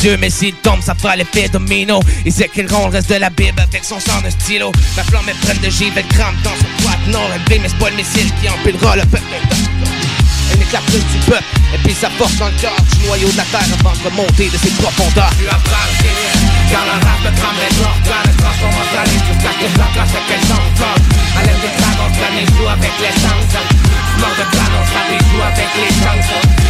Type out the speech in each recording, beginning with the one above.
Dieu, mais s'il tombe, ça fera l'effet domino. Ils écriront le reste de la Bible avec son sang de stylo. Ma flamme est pleine de givre, crame dans son droite nord. Elle mais c'est pas le missile qui empilera le peuple. Elle éclate du peuple, et puis ça force dans le du noyau de la terre avant de remonter de ses profondeurs. Tu car la race me tremble les organes, elle transforme en saline jusqu'à que la cache et qu'elle s'enflamme. À l'aide des dragons, je joue avec l'essence. Mort de canon, ça joue avec les chansons.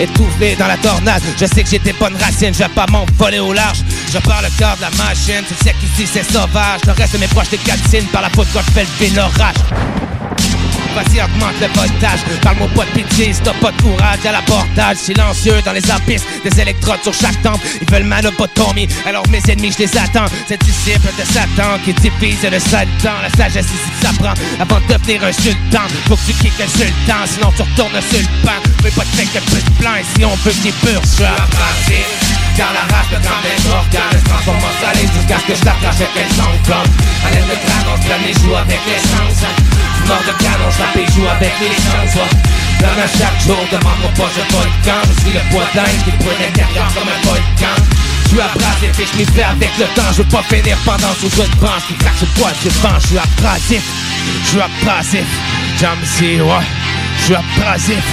Étouffé dans la tornade, je sais que j'ai des bonnes racines, je vais pas m'envoler au large. Je pars le cœur de la machine, tu sais qu'ici c'est sauvage. Le reste de mes proches des calcines par la faute quand je fais lever l'orage. Vas-y, augmente le voltage. Parle-moi pas de pitié, si pas de courage à l'abordage. Silencieux dans les abysses, des électrodes sur chaque temple. Ils veulent ma lobotomie, alors mes ennemis, je les attends. C'est disciple de Satan qui divise le sultan. La sagesse ici ça prend avant de devenir un sultan. Faut que tu kicks le sultan, sinon tu retournes sur pan. Mais pas de fake un peu de plan, et si on veut t'es pur, car la race de grand des organes se transforme en salé jusqu'à ce que je la cache et qu'elle s'enflamme. À l'aide de dragon, je joue avec l'essence. Mort de canon, je et joue avec les chances. Donne à chaque jour, demande-moi pas, je volcan. Je suis le poids dingue qui brûle l'intérieur comme un volcan. Je suis abrasif et je m'y fais avec le temps. Je veux pas finir pendant sous une branche qui crache le poids du vent. Je suis abrasif, je suis abrasif. J'aime si, ouais, je suis abrasif.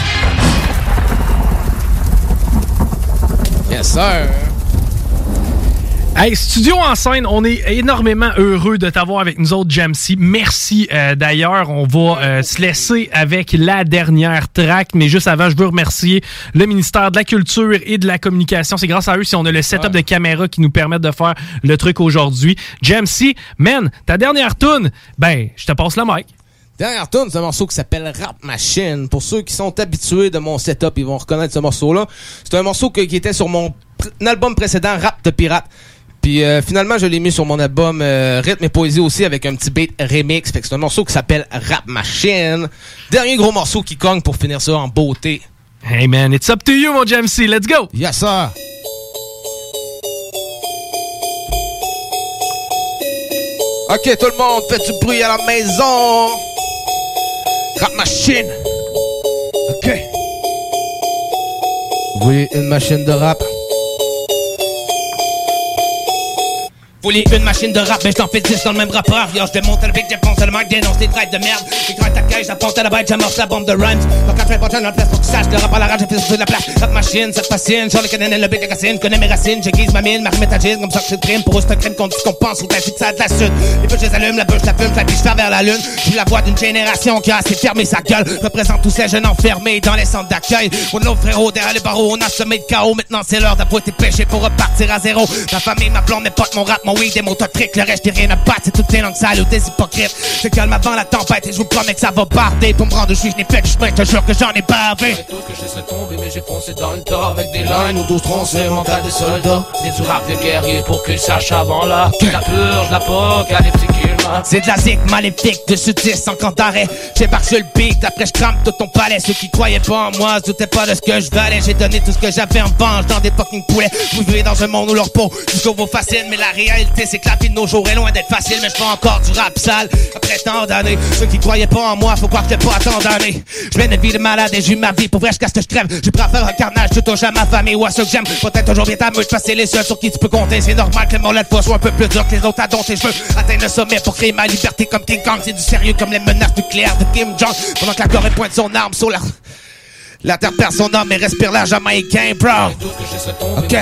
Yes, sir. Hey, Studio en scène, on est énormément heureux de t'avoir avec nous autres, Jamsey. Merci euh, d'ailleurs. On va euh, se laisser avec la dernière track, mais juste avant, je veux remercier le ministère de la Culture et de la Communication. C'est grâce à eux si on a le setup de caméra qui nous permet de faire le truc aujourd'hui. Jamsey, man, ta dernière tune, ben, je te passe le mic. Dernière tune, c'est un morceau qui s'appelle Rap Machine. Pour ceux qui sont habitués de mon setup, ils vont reconnaître ce morceau-là. C'est un morceau qui était sur mon album précédent, Rap de Pirate. Puis euh, finalement, je l'ai mis sur mon album euh, Rythme et Poésie aussi avec un petit beat remix. Fait que c'est un morceau qui s'appelle Rap Machine. Dernier gros morceau qui cogne pour finir ça en beauté. Hey man, it's up to you, mon JMC. Let's go! Yes, sir! Ok, tout le monde, fait du bruit à la maison. Rap machine. Ok. Vous voulez une machine de rap? voulez une machine de rap, mais je t'en fais 10 dans le même rapport. Yo, je démonte le big, j'enfonce le mic, dénonce des tracks de merde. Caisse, j'apporte à la bête, j'amorce la bombe de rhymes. Donc quand je fais pas dans la place pour que tu saches, le rap à la rage, j'ai fait sur la place. Rap machine, ça te fascine, sur les canines, le big de cassine, connais mes racines, j'aiguise ma mine, ma métagine, comme ça que je crime. Pour eux, c'est un crime qu'on dit qu'on pense, ou t'as que ça de la suite. Les bûches, je les allume, la bûche, la fume, la biche vers la lune. Je suis la voix d'une génération qui a assez fermé sa gueule. Représente tous ces jeunes enfermés dans les centres d'accueil. Pour nos frérots, derrière les barreaux, on a semé de chaos. Maintenant, c'est l'heure d'avouer tes péchés pour repartir à zéro. Ma famille, ma blonde, mes potes, mon rap, mon weed et mon trick le reste, j'ai rien à battre, c'est toutes les langues sales ou des hypocrites. Je calme avant la tempête et je vous promets que ça va barder. Pour me rendre je n'ai fait chemin, te jure que j'en ai bavé. Tout que je laisse tomber, mais j'ai foncé dans le tas avec des lines ou d'autres troncés, mental des soldats. Des rap de guerriers pour qu'ils sachent avant là. La purge, la apocalyptique, c'est de la zik maléfique de ce 10 sans camp d'arrêt. J'ai sur le beat, après je crame tout ton palais. Ceux qui croyaient pas en moi, se doutaient pas de ce que je valais. J'ai donné tout ce que j'avais en banque dans des fucking poulets. Vous vivez dans un monde où leur peau toujours vous fascine, mais la réalité réalité, c'est que la vie de nos jours est loin d'être facile, mais je fais encore du rap sale. Après tant d'années, ceux qui croyaient pas en moi, faut croire que j'ai pas tant d'années. Je mène une vie de malade et j'ai ma vie pour vrai jusqu'à ce que je crève. À faire un carnage, je touche à ma famille ou à ceux que j'aime. Peut-être toujours bien ta meute, parce que c'est les seuls sur qui tu peux compter. C'est normal que mon lait de soit un peu plus dur que les autres à dompter. Je veux atteindre le sommet pour créer ma liberté comme King Kong. C'est du sérieux comme les menaces nucléaires de Kim Jong. Pendant que la Corée pointe son arme sur la... La terre perd son âme et respire l'air jamaïcain, bro. Ok.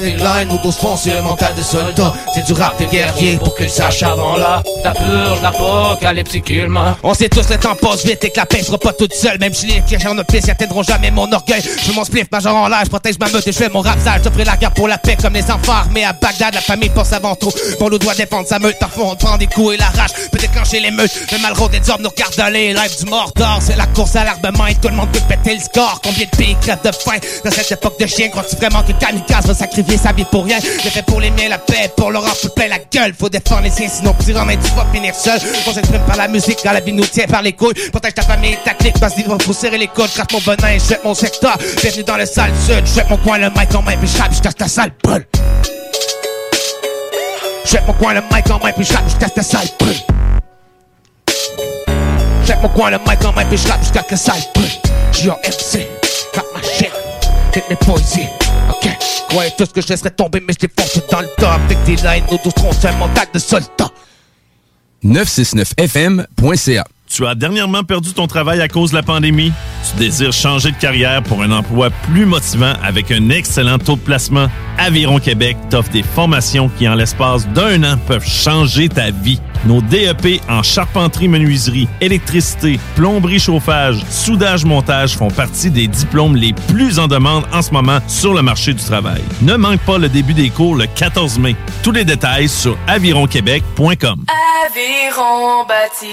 Les lines ou tous foncent le mental soldats. C'est du rap de guerrier pour qu'ils sachent avant là. La purge, l'apocalyptiquement. On sait tous le temps passe vite et que la paix sera pas toute seule. Même si les pièges en piste, ils atteindront jamais mon orgueil. Je mon spliff major en l'air, je protège ma meute et je fais mon rap sale. Je la guerre pour la paix comme les enfants Mais à Bagdad. La famille pense avant tout. Pour nous doit défendre sa meute. Parfois on prend des coups et la rage peut déclencher les meutes. Le mal des hommes nous regarde aller. Live du Mordor, c'est la course à l'armement et tout le monde peut péter le score. Combien de pays crèvent de faim? Dans cette époque de chien? Crois-tu vraiment que Kamikaze va sacrifier sa vie pour rien? J'ai fait pour les miens la paix, pour leur peut plein la gueule. Faut défendre les siens, sinon plus en main, tu vas finir seul. On s'exprime par la musique, quand la vie nous tient par les couilles. Protège ta famille ta clique, parce qu'il faut serrer les coudes. Crache mon venin, jette mon secteur. Bienvenue dans le sale sud, jette mon coin, le mic en main, puis je casse ta sale boule. Jette mon coin, le mic en main, puis je casse ta sale boule. Jette mon coin, le mic en main, puis je casse ta sale boule. MC, got my shit, hit mes poésies. Ok, croyez tous que je laisserais tomber, mais je défonce dans le tas. Avec des lines, nous tous tronçons un mental de soldat. 969fm.ca tu as dernièrement perdu ton travail à cause de la pandémie? Tu désires changer de carrière pour un emploi plus motivant avec un excellent taux de placement? Aviron Québec t'offre des formations qui, en l'espace d'un an, peuvent changer ta vie. Nos DEP en charpenterie, menuiserie, électricité, plomberie, chauffage, soudage, montage font partie des diplômes les plus en demande en ce moment sur le marché du travail. Ne manque pas le début des cours le 14 mai. Tous les détails sur avironquebec.com. Aviron bâti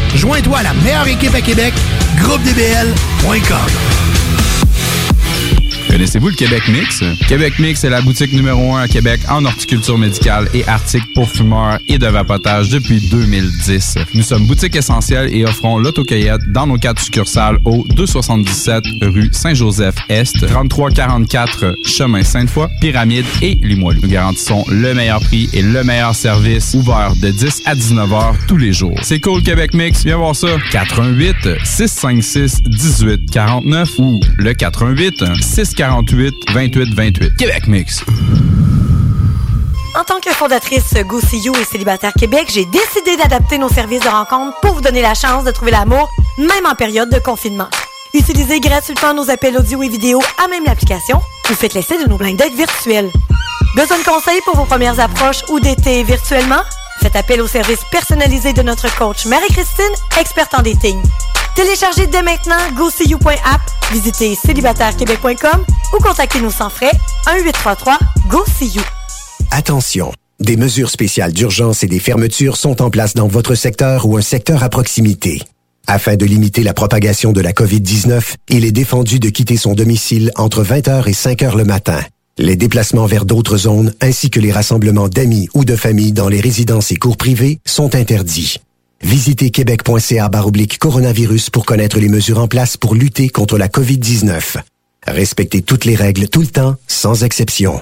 Joins-toi à la meilleure équipe à Québec, groupedbl.com. Connaissez-vous le Québec Mix? Québec Mix est la boutique numéro 1 à Québec en horticulture médicale et articles pour fumeurs et de vapotage depuis 2010. Nous sommes boutique essentielle et offrons l'autocueillette dans nos quatre succursales au 277 rue Saint-Joseph-Est, 3344 chemin Sainte-Foy, Pyramide et Limoilou. Nous garantissons le meilleur prix et le meilleur service ouvert de 10 à 19 heures tous les jours. C'est cool Québec Mix, viens voir ça. 88 656 1849 ou le 88 6 48 28 28. Québec Mix. En tant que fondatrice Go You et Célibataire Québec, j'ai décidé d'adapter nos services de rencontre pour vous donner la chance de trouver l'amour, même en période de confinement. Utilisez gratuitement nos appels audio et vidéo à même l'application ou faites l'essai de nos blind dates virtuels. Besoin de conseils pour vos premières approches ou d'été virtuellement? Faites appel au service personnalisé de notre coach Marie-Christine, experte en dating. Téléchargez dès maintenant GoSeeYou.app, visitez célibatairequebec.com ou contactez-nous sans frais 1-833-GO-SEE-YOU. Attention, des mesures spéciales d'urgence et des fermetures sont en place dans votre secteur ou un secteur à proximité. Afin de limiter la propagation de la COVID-19, il est défendu de quitter son domicile entre 20h et 5h le matin. Les déplacements vers d'autres zones ainsi que les rassemblements d'amis ou de familles dans les résidences et cours privés sont interdits. Visitez québec.ca baroblique coronavirus pour connaître les mesures en place pour lutter contre la COVID-19. Respectez toutes les règles tout le temps, sans exception.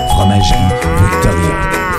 Fromagerie Victoria.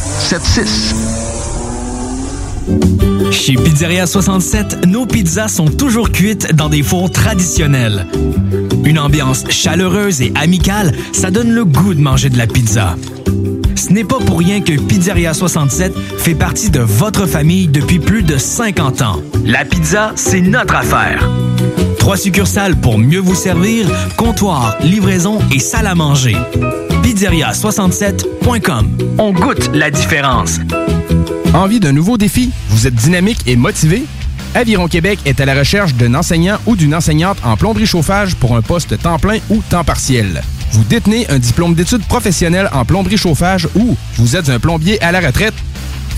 681 4476. Chez Pizzeria 67, nos pizzas sont toujours cuites dans des fours traditionnels. Une ambiance chaleureuse et amicale, ça donne le goût de manger de la pizza. Ce n'est pas pour rien que Pizzeria 67 fait partie de votre famille depuis plus de 50 ans. La pizza, c'est notre affaire. Trois succursales pour mieux vous servir, comptoir, livraison et salle à manger. Pizzeria67.com. On goûte la différence. Envie d'un nouveau défi? Vous êtes dynamique et motivé? Aviron Québec est à la recherche d'un enseignant ou d'une enseignante en plomberie chauffage pour un poste temps plein ou temps partiel. Vous détenez un diplôme d'études professionnelles en plomberie chauffage ou vous êtes un plombier à la retraite?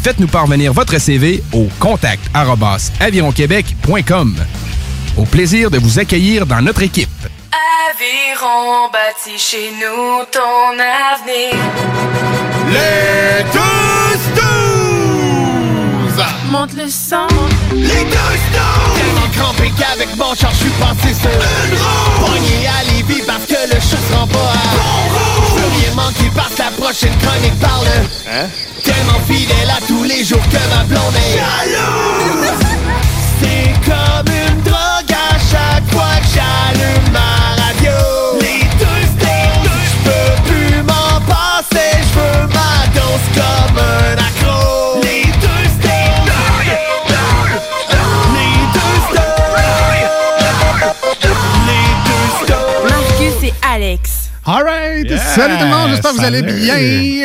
Faites-nous parvenir votre CV au contact avironquebec.com. Au plaisir de vous accueillir dans notre équipe. Aviron bâti chez nous ton avenir. Les douze Monte le sang. Les douze douze Tellement crampé qu'avec mon char je suis passé sur une roue Parce que le chat se rend pas à Je rien manquer parce que la prochaine chronique parle Hein? Tellement fidèle à tous les jours que ma blonde est salut tout le monde, j'espère que vous allez bien.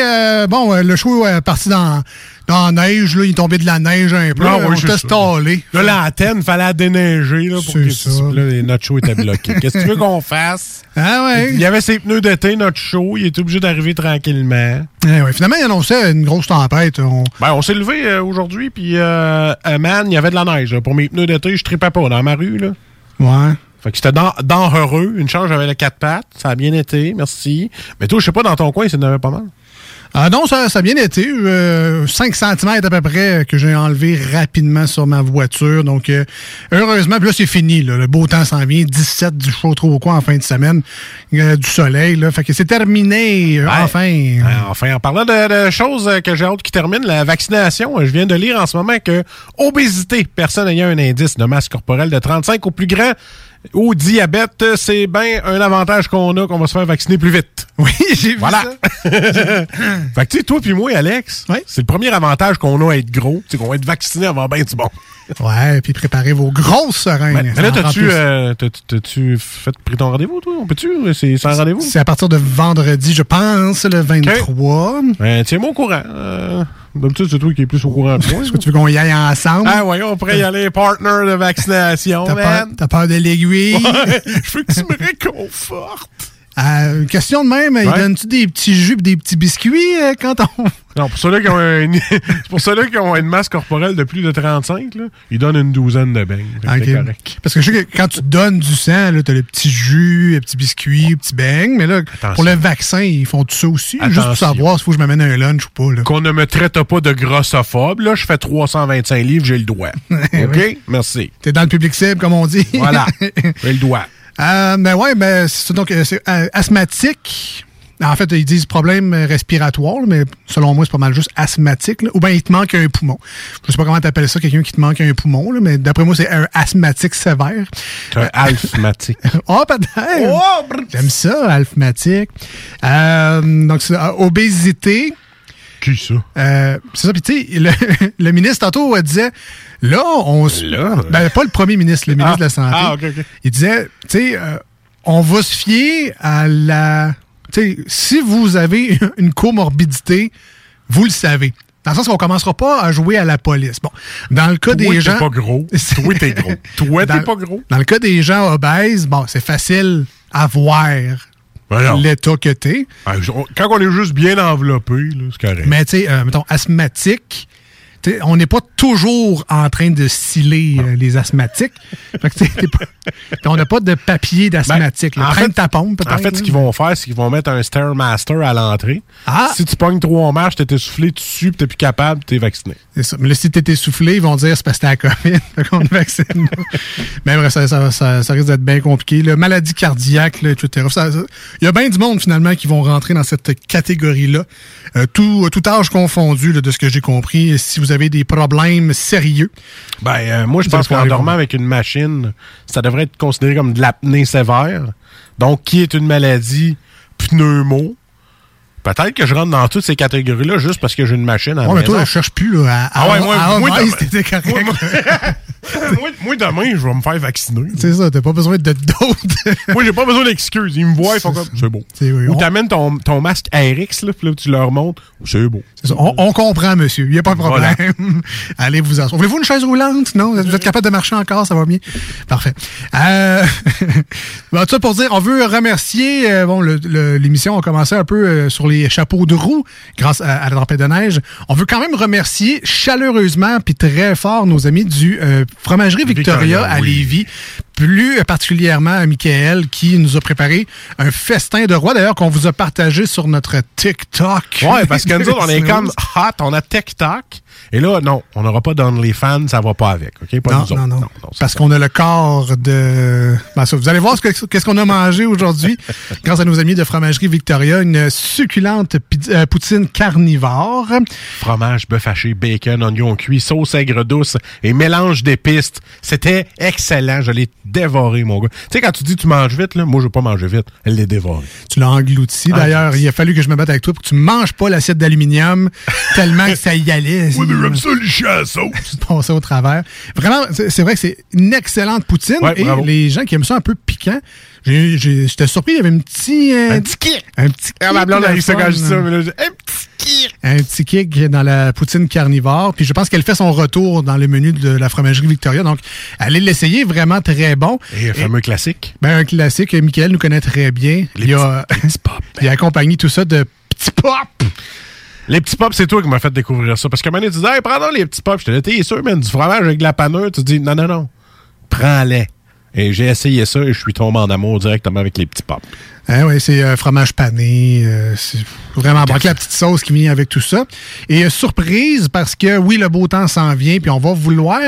Euh, bon, euh, le show est parti dans, dans la neige, là, il est tombé de la neige un peu. Ah oui, on ça. stallé. Là, l'antenne, fallait la déneiger là, pour que là, notre show était bloqué. Qu'est-ce que tu veux qu'on fasse? Ah ouais. Il y avait ses pneus d'été, notre show. Il était obligé d'arriver tranquillement. Eh ouais, finalement, il annonçait une grosse tempête. On... Ben, on s'est levé euh, aujourd'hui, puis euh, euh, man, il y avait de la neige. là. Pour mes pneus d'été, je tripais pas dans ma rue. Là. Ouais. Fait que c'était dans, dans heureux. Une chance, j'avais les quatre pattes. Ça a bien été, merci. Mais toi, je sais pas, dans ton coin, ça en avait pas mal. Ah non, ça, ça a bien été. Euh, 5 cm à peu près que j'ai enlevé rapidement sur ma voiture. Donc, euh, heureusement, puis là, c'est fini. là. Le beau temps s'en vient. 17 du chaud trop quoi en fin de semaine. Euh, du soleil. Là. Fait que c'est terminé. euh, Ouais. Enfin. Enfin, en parlant de, de choses euh, que j'ai hâte qui terminent, la vaccination, euh, je viens de lire en ce moment que obésité, personne ayant un indice de masse corporelle de 35 au plus grand, ou diabète, euh, c'est bien un avantage qu'on a qu'on va se faire vacciner plus vite. Oui, j'ai vu voilà. fait que tu sais, toi puis moi, Alex, c'est le premier avantage qu'on a à être gros, c'est qu'on va être vacciné avant ben du bon. Ouais, puis préparez vos grosses seringues. Mais là, t'as-tu euh, fait pris ton rendez-vous, toi? On peut-tu? C'est sans rendez-vous? C'est à partir de vendredi, je pense, le 23. Ben, Tiens-moi au courant. Euh, D'habitude, c'est toi qui es plus au courant. Est-ce que tu veux qu'on y aille ensemble? Ah ouais, on pourrait y aller, partner de vaccination, T'as peur, de l'aiguille? Ouais, je veux que tu me réconfortes. Euh, une question de même, il Ouais. donne-tu des petits jus des petits biscuits euh, quand on. Non, pour ceux-là qui ont une, pour ceux-là qui ont une masse corporelle de plus de 35, là, ils donnent une douzaine de beignes. Correct. Parce que je sais que quand tu donnes du sang, là, t'as le petit jus, le petit biscuit, le petit beigne, mais là, pour le vaccin, ils font tout ça aussi. Juste pour savoir s'il faut que je m'amène un lunch ou pas. Qu'on ne me traite pas de grossophobe. Là, je fais 325 livres, j'ai le droit. OK? Merci. T'es dans le public cible, comme on dit. Voilà. j'ai le droit. Euh, ben ouais, ben c'est ça, donc euh, c'est euh, asthmatique. En fait, ils disent problème euh, respiratoire, mais selon moi, c'est pas mal juste asthmatique. là. Ou bien il te manque un poumon. Je sais pas comment t'appelles ça, quelqu'un qui te manque un poumon, là, mais d'après moi, c'est un asthmatique sévère. C'est un asthmatique. oh, peut-être. J'aime ça, asthmatique. Euh, donc, c'est euh, obésité. Qui ça? Euh, c'est ça, puis tu sais, le, le ministre tantôt euh, disait, là, on se... Ben, pas le premier ministre, le ministre Ah. de la Santé. Ah, ok, ok. Il disait, tu sais, euh, on va se fier à la... Tu sais, si vous avez une comorbidité, vous le savez. Dans le sens qu'on commencera pas à jouer à la police. Bon, dans le cas Toi, des t'es gens... pas gros. Toi, t'es gros. Toi, t'es pas gros. Dans le cas des gens obèses, bon, c'est facile à voir Alors. l'état que t'es. Ah, Quand on est juste bien enveloppé, c'est correct. Mais tu sais, euh, mettons, asthmatique, on n'est pas toujours en train de sciller euh, les asthmatiques. Fait que, t'es pas- on n'a pas de papier d'asthmatique. Ben, en fait- ta pompe, peut-être. En fait, ce qu'ils vont faire, c'est qu'ils vont mettre un Stairmaster à l'entrée. Ah! Si tu pognes trop en marche, t'es essoufflé dessus, puis t'es plus capable, t'es vacciné. C'est ça. Mais là, si t'es essoufflé, ils vont dire c'est parce que t'as la COVID, fait qu'on te vaccine. Mais bref, ça, ça, ça- ça risque d'être bien compliqué. Là. Maladie cardiaque, là, etc. Il y a bien du monde, finalement, qui vont rentrer dans cette catégorie-là. Euh, tout, tout âge confondu, là, de ce que j'ai compris. Si vous avez des problèmes sérieux? Ben, euh, moi, je pense qu'en dormant avec une machine, ça devrait être considéré comme de l'apnée sévère. Donc, qui est une maladie pneumo? Peut-être que je rentre dans toutes ces catégories-là juste parce que j'ai une machine à la Ouais, mais toi, je cherche plus là, à, Ah ouais, moi, à, moi, c'était correct. moi, moi- moi, demain, je vais me faire vacciner. C'est ça, t'as pas besoin de d'autres. Moi, j'ai pas besoin d'excuses. Ils me voient, ils font comme, c'est beau. Ou on- t'amènes ton, ton masque Airix, là, puis là, tu leur montres, c'est beau. C'est ça. On, on comprend, monsieur. Il n'y a pas de problème. Allez vous asseoir. Voulez-vous une chaise roulante? Non? Vous êtes capable de marcher encore? Ça va bien? Parfait. Euh, bon, tout ça pour dire, on veut remercier, euh, bon, l'émission a commencé un peu euh, sur les chapeaux de roue grâce à, à la tempête de neige. On veut quand même remercier chaleureusement puis très fort nos amis du euh, Fromagerie Victoria, Victoria, à oui. Lévis. Plus particulièrement à Michael qui nous a préparé un festin de roi d'ailleurs qu'on vous a partagé sur notre TikTok. Ouais, parce que nous autres, on est comme hot, on a TikTok. Et là, non, on n'aura pas d'OnlyFans, ça va pas avec, OK? Pas non, nous autres. non, non, Parce qu'on a le corps de. Ben, ça, vous allez voir ce que- qu'est-ce qu'on a mangé aujourd'hui grâce à nos amis de Fromagerie Victoria. Une succulente euh, poutine carnivore. Fromage, bœuf haché, bacon, oignon cuit, sauce aigre douce et mélange d'épices. C'était excellent. Je l'ai dévoré, mon gars. Tu sais, quand tu dis tu manges vite, là, moi, je veux pas manger vite. Elle l'est dévoré. Tu l'as englouti. Ah, D'ailleurs, il a fallu que je me batte avec toi pour que tu manges pas l'assiette d'aluminium tellement que ça y allait. Oui, j'aime ça, licher à la sauce. Passer au travers. Vraiment, c'est vrai que c'est une excellente poutine. Ouais, et bravo. les gens qui aiment ça un peu piquant, j'étais surpris, il y avait un petit... euh, Un petit kick. Un petit Ah, ma kick, blonde le arrive ça fun. quand je dis ça, mais là, je dis, un petit kick. un petit kick dans la poutine carnivore. Puis je pense qu'elle fait son retour dans le menu de la fromagerie Victoria. Donc, allez l'essayer, vraiment très bon. Et un fameux classique. Ben, un classique, que Michael nous connaît très bien. il, a, il a accompagné tout ça de petits pop. Les petits pops, c'est toi qui m'as fait découvrir ça. Parce que maintenant, tu disais, hey, prends les petits pops. Je te dis, t'es sûr, man, du fromage avec de la panure? Tu dis, non, non, non. Prends-les. Et j'ai essayé ça et je suis tombé en amour directement avec les petits pops. Hein, ouais, c'est euh, fromage pané. euh, c'est vraiment bon. Avec la petite sauce qui vient avec tout ça. Et euh, surprise, parce que oui, le beau temps s'en vient, puis on va vouloir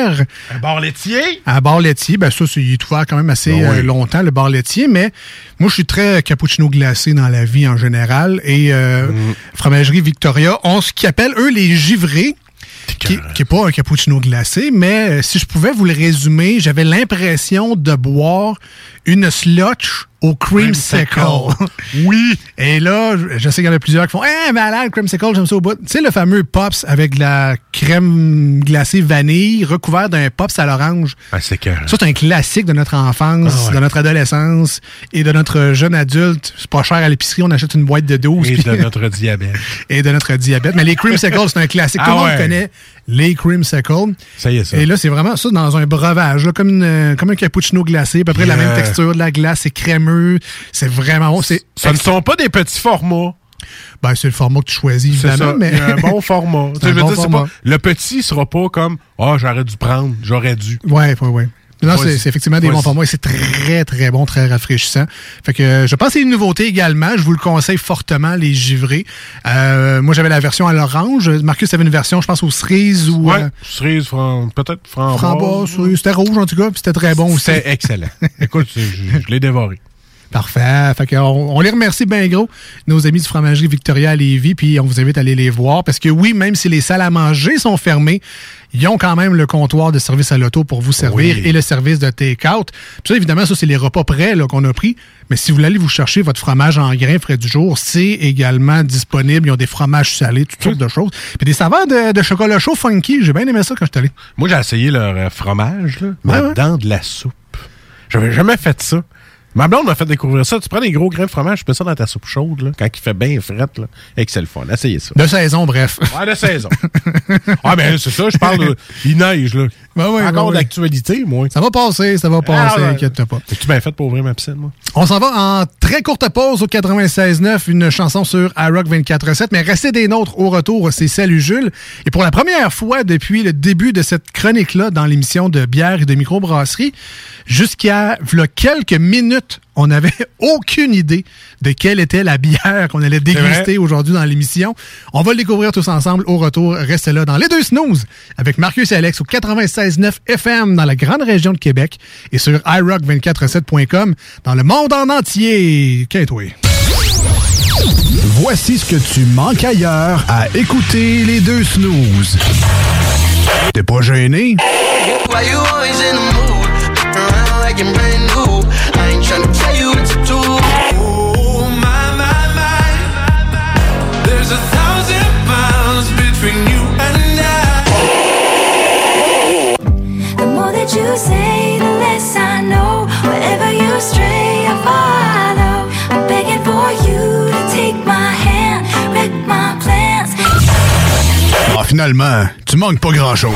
Un bar laitier? À bar laitier, ben ça, c'est il est ouvert quand même assez Ben oui. euh, longtemps, le bar laitier, mais moi, je suis très cappuccino glacé dans la vie en général. Et euh, Mm. Fromagerie Victoria ont ce qu'ils appellent, eux, les givrés. Qui, qui est pas un cappuccino glacé, mais euh, si je pouvais vous le résumer, j'avais l'impression de boire une slotch au creamsicle. oui. Et là, je- sais qu'il y en a plusieurs qui font Eh, malade, creamsicle, j'aime ça au bout. Tu sais, le fameux Pops avec de la crème glacée vanille recouvert d'un Pops à l'orange. Ah, c'est. Ça, c'est un classique de notre enfance, Ah ouais. de notre adolescence et de notre jeune adulte. C'est pas cher à l'épicerie, on achète une boîte de 12. Et puis- de notre diabète. et de notre diabète. Mais les creamsicles, c'est un classique. Tout Ah le monde ouais. connaît les creamsicles. Ça y est, ça. Et là, c'est vraiment ça dans un breuvage, là, comme, une- comme un cappuccino glacé, à peu près la même texture de la glace, c'est crémeux, c'est vraiment bon. C'est Ce ne sont pas des petits formats. ben, c'est le format que tu choisis, évidemment. ça. Mais... Il y a un bon format. Un bon dire, c'est format. pas- le petit sera pas comme Ah, j'aurais dû prendre, j'aurais dû. Ouais, ouais, ouais. Non, Vas-y. c'est effectivement des Vas-y. bons formats et c'est très, très bon, très rafraîchissant. Fait que euh, je pense que c'est une nouveauté également. Je vous le conseille fortement, les givrés. Euh, moi, j'avais la version à l'orange. Marcus avait une version, je pense, aux cerises ou Ouais, euh, cerise, fran- peut-être framboise. framboise. C'était rouge, en tout cas, puis c'était très bon aussi. C'était excellent. Écoute, je l'ai dévoré. Parfait. Fait que on, on les remercie bien gros, nos amis du fromagerie Victoria à Lévis, puis on vous invite à aller les voir parce que oui, même si les salles à manger sont fermées, ils ont quand même le comptoir de service à l'auto pour vous servir Oui. et le service de take-out. Puis ça, évidemment, ça, c'est les repas prêts qu'on a pris. Mais si vous voulez aller vous chercher votre fromage en grains frais du jour, c'est également disponible. Ils ont des fromages salés, toutes sortes de choses. Puis des saveurs de, de chocolat chaud funky. J'ai bien aimé ça quand je suis allé. Moi, j'ai essayé leur euh, fromage, là, mais Ouais, ouais. dans de la soupe. J'avais jamais fait ça. Ma blonde m'a fait découvrir ça. Tu prends des gros grains de fromage, tu mets ça dans ta soupe chaude, là, quand il fait bien frette, là, et que c'est le fun. Essayez ça. De saison, bref. Ouais, de saison. ah, ben, c'est ça, je parle de. Il neige, là. Ben oui, Encore ben oui. d'actualité, moi. Ça va passer, ça va passer, Ah, ouais. inquiète pas. Tu bien fait pour ouvrir ma piscine, moi? On s'en va en très courte pause au 96.9, une chanson sur iRock 24.7, mais restez des nôtres au retour, c'est Salut Jules. Et pour la première fois depuis le début de cette chronique-là dans l'émission de bière et de microbrasserie, jusqu'à quelques minutes, on n'avait aucune idée de quelle était la bière qu'on allait déguster aujourd'hui dans l'émission. On va le découvrir tous ensemble au retour. Restez là dans les deux snooze avec Marcus et Alex au 96.9 FM dans la grande région de Québec et sur iRock247.com dans le monde en entier. Qu'est-toi? Voici ce que tu manques ailleurs à écouter les deux snooze. T'es pas gêné? Why you always in the mood? Around like you're brand new. I ain't tryna tell you what to do. Oh my my my. There's a thousand miles between you and I. The more that you say, the less I know. Wherever you stray, I follow. I'm begging for you to take my hand, wreck my plans. Ah, finalement, tu manques pas grand-chose.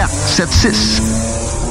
681 4476.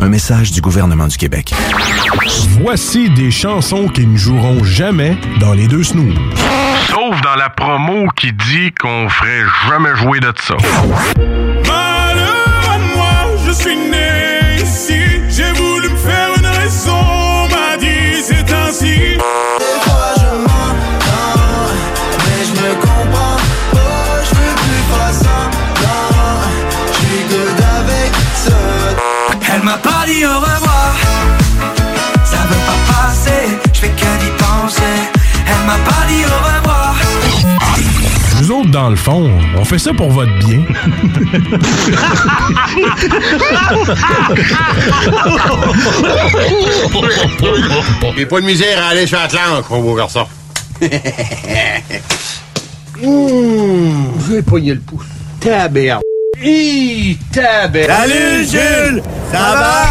Un message du gouvernement du Québec. Voici des chansons qui ne joueront jamais dans les deux snooze. Sauf dans la promo qui dit qu'on ferait jamais jouer de ça. Pas dit au revoir. Ça veut pas passer, je fais que d'y penser. Elle m'a pas dit au revoir. Nous autres, dans le fond, on fait ça pour votre bien. J'ai pas de misère à aller sur Atlantique, mon beau garçon. Mmh, j'ai pogné le pouce. Taberne. Hi, taberne. Salut, Jules! Ça va?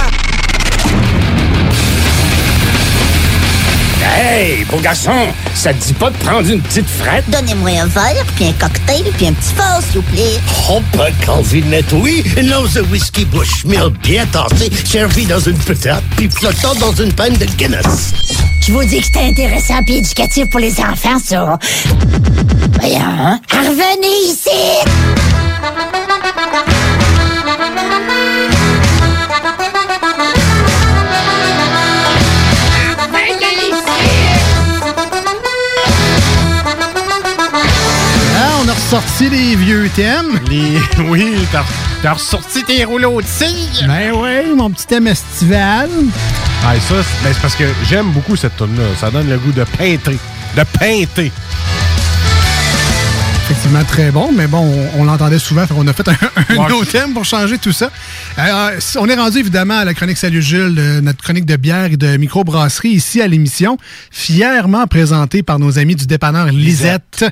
Hey, beau garçon, ça te dit pas de prendre une petite frette? Donnez-moi un verre, puis un cocktail, puis un petit fort, s'il vous plaît. Oh, pas de calvinette, oui. Une once de whisky Bushmill bien tassé, servi dans une petite, puis flottant dans une panne de Guinness. Je vous dis que c'était intéressant puis éducatif pour les enfants, ça. Voyons, hein? Revenez ici! Ah, on a ressorti les vieux thèmes. Les... Oui, t'as t'as ressorti tes rouleaux de cire. Ben oui, mon petit thème estival. Ah, et ça, c'est ben, c'est parce que j'aime beaucoup cette tune là Ça donne le goût de peinter. De peinter. Effectivement, très bon, mais bon, on, on l'entendait souvent, qu'on a fait un, un autre thème pour changer tout ça. Euh, on est rendu évidemment à la chronique Salut Jules, de notre chronique de bière et de microbrasserie ici à l'émission, fièrement présentée par nos amis du dépanneur Lisette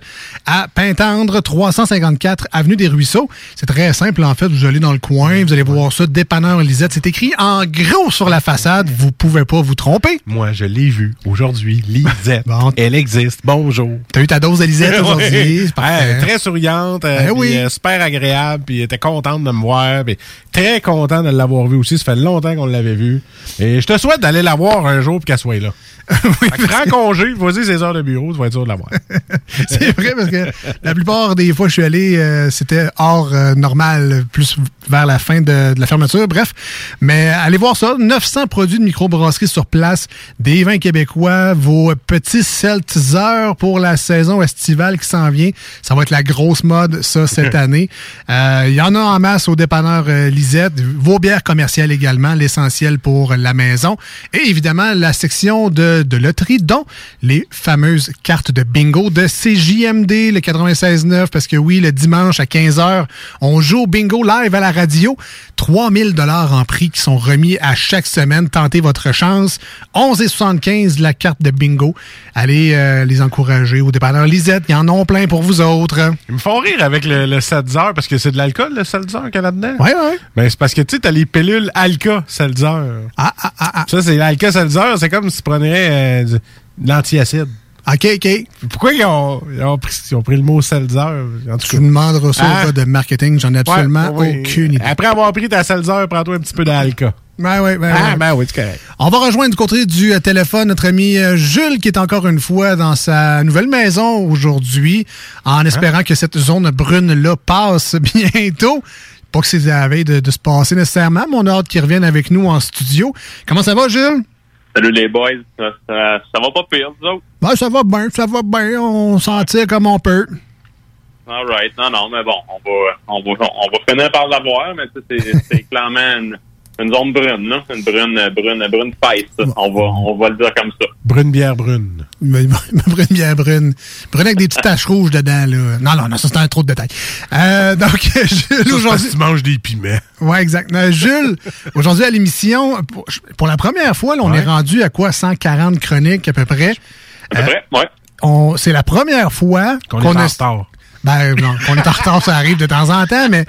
à Pintendre, 354 Avenue des Ruisseaux. C'est très simple en fait, vous allez dans le coin, vous allez voir ça, dépanneur Lisette. C'est écrit en gros sur la façade, vous pouvez pas vous tromper. Moi, je l'ai vu aujourd'hui. Lisette. Elle existe. Bonjour. T'as eu ta dose de Lisette aujourd'hui. Ouais, très souriante, euh, Ben puis, euh, super agréable, puis elle était contente de me voir, puis très content de l'avoir vu aussi. Ça fait longtemps qu'on l'avait vu. Et je te souhaite d'aller la voir un jour puis qu'elle soit là. Que prends congé, vas-y ses heures de bureau, tu vas être sûr de la voir. C'est vrai parce que la plupart des fois que je suis allé, euh, c'était hors euh, normal, plus vers la fin de, de la fermeture. Bref, mais allez voir ça. 900 produits de microbrasserie sur place, des vins québécois, vos petits seltzers pour la saison estivale qui s'en vient. Ça va être la grosse mode, ça, cette année. Euh, Il y en a en masse au dépanneur euh, Lisette. Vos bières commerciales également, l'essentiel pour la maison. Et évidemment, la section de, de loterie, dont les fameuses cartes de bingo de CJMD, le 96.9, parce que oui, le dimanche à 15h, on joue au bingo live à la radio. 3000 dollars en prix qui sont remis à chaque semaine. Tentez votre chance. 11,75 la carte de bingo. Allez euh, les encourager au dépanneur Lisette. Il y en a plein pour vous autres. Ils me font rire avec le, le parce que c'est de l'alcool, le Seltzer qu'il y a là-dedans. Ouais, ouais. Ben, c'est parce que tu sais, t'as les pilules Alka Seltzer. Ah, ah, ah, ah. Ça, c'est l'Alka Seltzer, c'est comme si tu prenais euh, de l'antiacide. OK, OK. Pourquoi ils ont, ils ont pris, ils ont pris le mot Seltzer? Tu me demanderas ça Ah. au de marketing. J'en ai absolument Ouais, oui. aucune idée. Après avoir pris ta Seltzer, prends-toi un petit peu d'Alka. Ouais, ouais, ouais, Ah, ouais. ben oui, correct. On va rejoindre du côté du euh, téléphone notre ami euh, Jules qui est encore une fois dans sa nouvelle maison aujourd'hui en espérant que cette zone brune-là passe bientôt. Pas que c'est à la veille de, de se passer nécessairement, mais on a hâte qu'il revienne avec nous en studio. Comment ça va, Jules? Salut les boys, ça, ça, ça va pas pire, vous autres? Ben, ça va bien, ça va bien. On s'en tire comme on peut. All right, non, non, mais bon, on va, on va, on va finir par l'avoir, mais c'est c'est clairement une, une zone brune, là. Une brune, brune, brune face, ça. On va, on va le dire comme ça. Brune bière brune. Brune bien brune. Brune avec des petites taches rouges dedans, là. Non, non, non, ça c'est un trop de détails. Euh, donc, Jules, aujourd'hui. tu manges des piments. Ouais, exact. Euh, Jules, aujourd'hui à l'émission, pour, pour la première fois, là, on Ouais. est rendu à quoi? 140 chroniques à peu près? À peu près, ouais. On- C'est la première fois Qu'on est en retard. Ben, non, qu'on est en retard, ça arrive de temps en temps, mais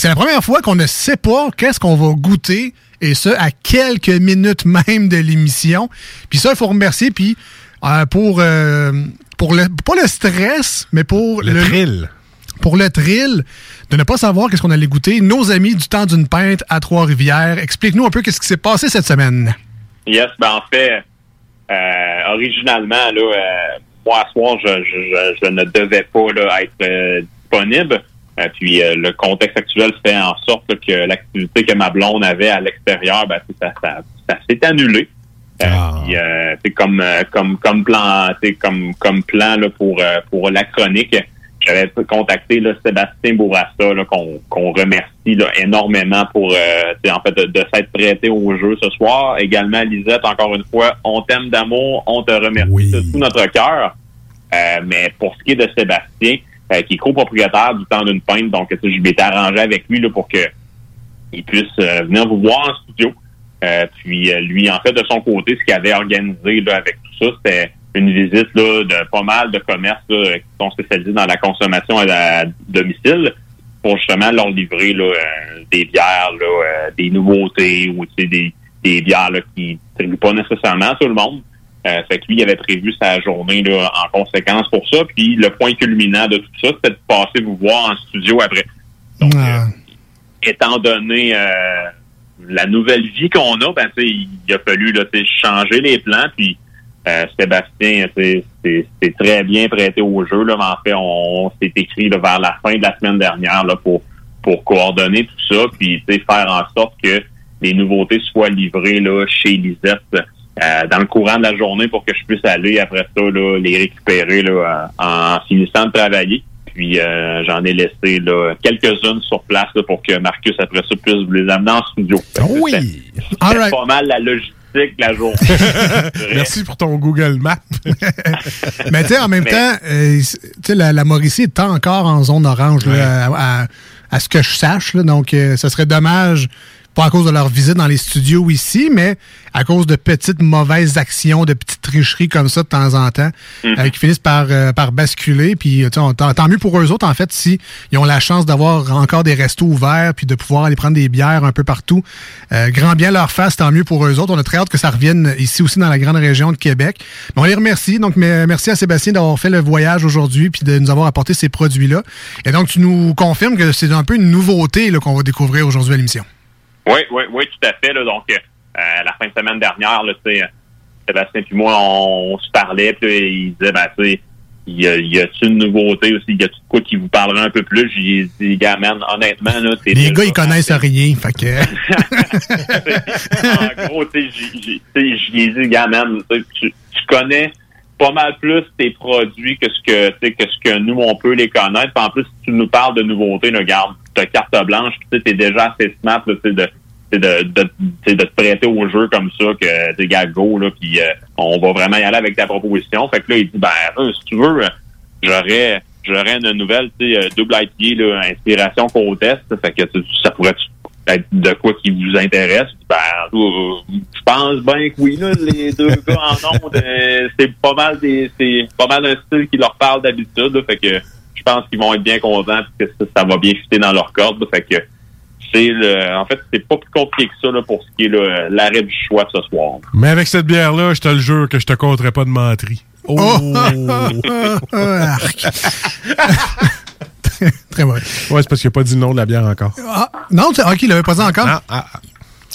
c'est la première fois qu'on ne sait pas qu'est-ce qu'on va goûter, et ça à quelques minutes même de l'émission. Puis ça, il faut remercier, puis euh, pour, euh, pour le, pas le stress, mais pour Le thrill. Pour le thrill de ne pas savoir qu'est-ce qu'on allait goûter, nos amis du temps d'une pinte à Trois-Rivières, explique-nous un peu qu'est-ce qui s'est passé cette semaine. Yes, ben en fait, euh, originalement, là, euh, moi, à soir, je, je, je, je ne devais pas là, être euh, disponible. Euh, puis euh, le contexte actuel fait en sorte là, que l'activité que ma blonde avait à l'extérieur, ben, ça, ça, ça s'est annulé. Euh, puis, euh, c'est comme euh, comme comme plan comme comme plan là, pour pour la chronique j'avais contacté là, Sébastien Bourassa qu'on remercie là, énormément pour euh, en fait de, de s'être prêté au jeu ce soir. Également Lisette encore une fois on t'aime d'amour on te remercie de tout notre cœur. Euh, mais pour ce qui est de Sébastien euh, qui est copropriétaire du temps d'une pinte donc je m'étais arrangé avec lui là, pour que il puisse euh, venir vous voir en studio euh, puis euh, lui, en fait, de son côté, ce qu'il avait organisé là, avec tout ça, c'était une visite là, de pas mal de commerces là, qui sont spécialisés dans la consommation à, domicile pour justement leur livrer là, euh, des bières, là, euh, des nouveautés ou des, des bières là, qui ne pas nécessairement tout le monde. Euh, fait que lui, il avait prévu sa journée là, en conséquence pour ça. Puis le point culminant de tout ça, c'était de passer vous voir en studio après. Ah. Étant donné euh, la nouvelle vie qu'on a, ben, tu sais, il a fallu là, changer les plans. Puis euh, Sébastien, c'est très bien prêté au jeu. Là, mais en fait, on, on s'est écrit là, vers la fin de la semaine dernière là, pour pour coordonner tout ça, puis faire en sorte que les nouveautés soient livrées là, chez Lisette euh, dans le courant de la journée pour que je puisse aller après ça là, les récupérer là, en finissant de travailler. Puis euh, j'en ai laissé là, quelques-unes sur place là, pour que Marcus après ça puisse vous les amener en studio. Oui. C'est pas mal la logistique chaotique la journée. Merci pour ton Google Maps. Mais tu sais, en même Mais- temps, euh, tu sais, la, la Mauricie est encore en zone orange, là, à, à- à ce que je sache. là. donc, euh, ce serait dommage, pas à cause de leur visite dans les studios ici, mais à cause de petites mauvaises actions, de petites tricheries comme ça de temps en temps, euh, qui finissent par, euh, par basculer. Puis, on- tant, mieux pour eux autres, en fait, si ils ont la chance d'avoir encore des restos ouverts, puis de pouvoir aller prendre des bières un peu partout. Euh, grand bien leur face, tant mieux pour eux autres. On a très hâte que ça revienne ici aussi dans la grande région de Québec. Mais on les remercie. Donc, mais- merci à Sébastien d'avoir fait le voyage aujourd'hui puis de nous avoir apporté ces produits-là. Et donc, tu nous confirmes que c'est un peu une nouveauté qu'on va découvrir aujourd'hui à l'émission. Oui, oui, oui, tout à fait. Là, donc, euh, la fin de semaine dernière, là, tu sais, Sébastien et moi, on, on se parlait, puis il disait, ben, tu sais, il y y a une nouveauté aussi, il y a tout de quoi qui vous parlerait un peu plus? J'ai dit, gars, man, honnêtement, là, t'es Les gars, ils connaissent rien. Fait que... en gros, tu sais, j'ai- dit, gars, man, tu, tu connais pas mal plus tes produits que ce que, tu sais, que ce que nous, on peut les connaître. Puis en plus, si tu nous parles de nouveautés, là, regarde, carte blanche, tu sais, t'es déjà assez smart, là, de, de, de, de te prêter au jeu comme ça, que t'es gars, go, là, puis euh, on va vraiment y aller avec ta proposition. Fait que là, il dit, ben, si tu veux, euh, j'aurais j'aurais une nouvelle, tu sais, euh, double IPA, là, inspiration côte est. Fait que ça pourrait être de quoi qui vous intéresse? Ben, je pense bien que oui, là, les deux gars en ondes, c'est pas mal des, c'est pas mal un style qui leur parle d'habitude. Fait que je pense qu'ils vont être bien contents puis que ça, ça va bien fitter dans leur corde. là. Fait que c'est le, en fait, c'est pas plus compliqué que ça là, pour ce qui est l'arrêt du choix ce soir. Mais avec cette bière-là, je te le jure que je te compterai pas de menterie. Oh! Arc. Très bon. Ouais, c'est parce qu'il n'a pas dit le nom de la bière encore. Ah, non, ok, il l'avait pas dit encore.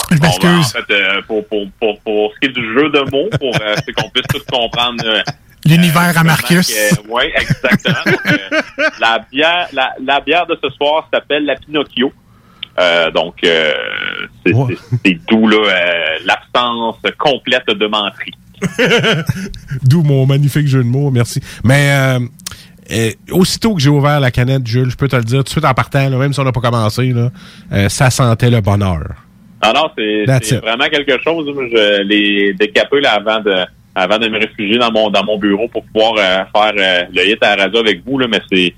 Je Bon, ben, en m'excuse. fait, euh, pour, pour, pour, pour ce qui est du jeu de mots, pour euh, c'est qu'on puisse tout comprendre. euh, L'univers à Marcus. oui, exactement. Donc, euh, la, bière, la, la bière de ce soir s'appelle la Pinocchio. Euh, donc, euh, c'est c'est d'où l'absence complète de menterie. D'où mon magnifique jeu de mots, merci. Mais aussitôt que j'ai ouvert la canette, Jules, je peux te le dire, tout de suite en partant, là, même si on n'a pas commencé, là, ça sentait le bonheur. Ah non, c'est vraiment quelque chose. Je l'ai décapé là, avant de avant de me réfugier dans mon dans mon bureau pour pouvoir euh, faire euh, le hit à la radio avec vous, là, mais c'est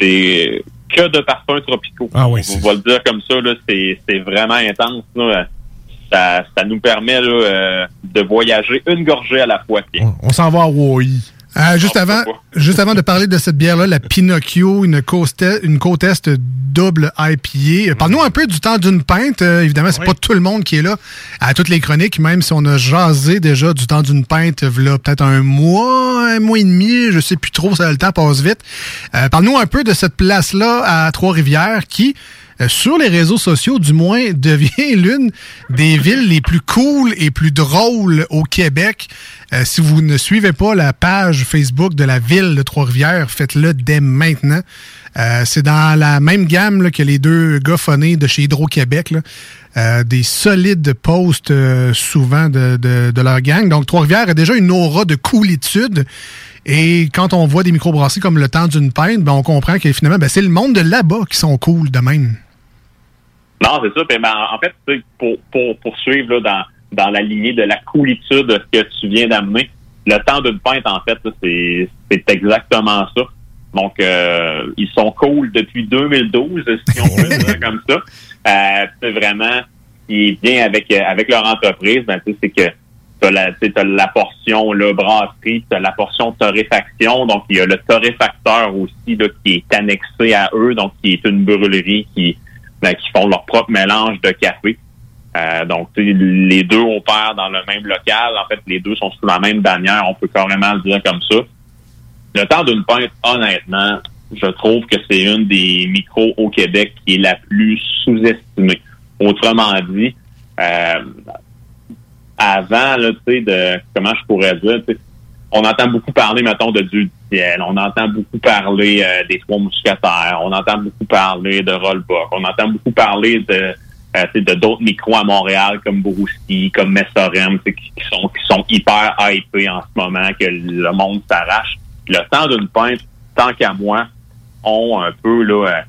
c'est que de parfums tropicaux. Ah oui, On va le dire comme ça, là, c'est c'est vraiment intense. Là. Ça, ça nous permet là, euh, de voyager une gorgée à la fois. tiens. On s'en va à Hawaii. Euh, juste, avant, juste avant de parler de cette bière-là, la Pinocchio, une côte une côte est double IPA. Euh, Parle-nous un peu du temps d'une pinte. Euh, évidemment, c'est pas tout le monde qui est là à toutes les chroniques, même si on a jasé déjà du temps d'une pinte, là, peut-être un mois, un mois et demi, je sais plus trop, ça, le temps passe vite. Euh, Parle-nous un peu de cette place-là à Trois-Rivières qui, euh, sur les réseaux sociaux, du moins, devient l'une des villes les plus cool et plus drôles au Québec. Euh, si vous ne suivez pas la page Facebook de la ville de Trois-Rivières, faites-le dès maintenant. Euh, c'est dans la même gamme que les deux gars de chez Hydro-Québec. Euh, des solides posts euh, souvent de, de- de leur gang. Donc, Trois-Rivières a déjà une aura de coolitude. Et quand on voit des microbrasseries comme le temps d'une pinte, ben, on comprend que finalement, ben, c'est le monde de là-bas qui sont cool de même. Non, c'est ça. Puis, ben, en fait, tu sais, pour, pour poursuivre là, dans, dans la lignée de la coolitude que tu viens d'amener, le temps d'une pinte, en fait, c'est c'est exactement ça. Donc, euh, ils sont cool depuis 2012, si on dire comme ça. Euh, c'est vraiment, ce qui est bien avec, euh, avec leur entreprise, ben, tu sais, c'est que tu la, t'as la portion là, brasserie, tu as la portion torréfaction. Donc, il y a le torréfacteur aussi là, qui est annexé à eux, donc qui est une brûlerie qui, ben, qui font leur propre mélange de café. Euh, donc, les deux opèrent dans le même local. En fait, les deux sont sous la même bannière. On peut carrément le dire comme ça. Le temps d'une pinte, honnêtement, je trouve que c'est une des micros au Québec qui est la plus sous-estimée. Autrement dit, euh, avant, là, tu sais, de comment je pourrais dire, on entend beaucoup parler, mettons, de Dieu du ciel, on entend beaucoup parler euh, des trois mousquetaires, on entend beaucoup parler de Rollbuck, on entend beaucoup parler de euh, de d'autres micros à Montréal comme Brouski, comme Messorem, qui sont qui sont hyper hypés en ce moment, que le monde s'arrache. Le temps d'une pinte, tant qu'à moi, ont un peu là euh,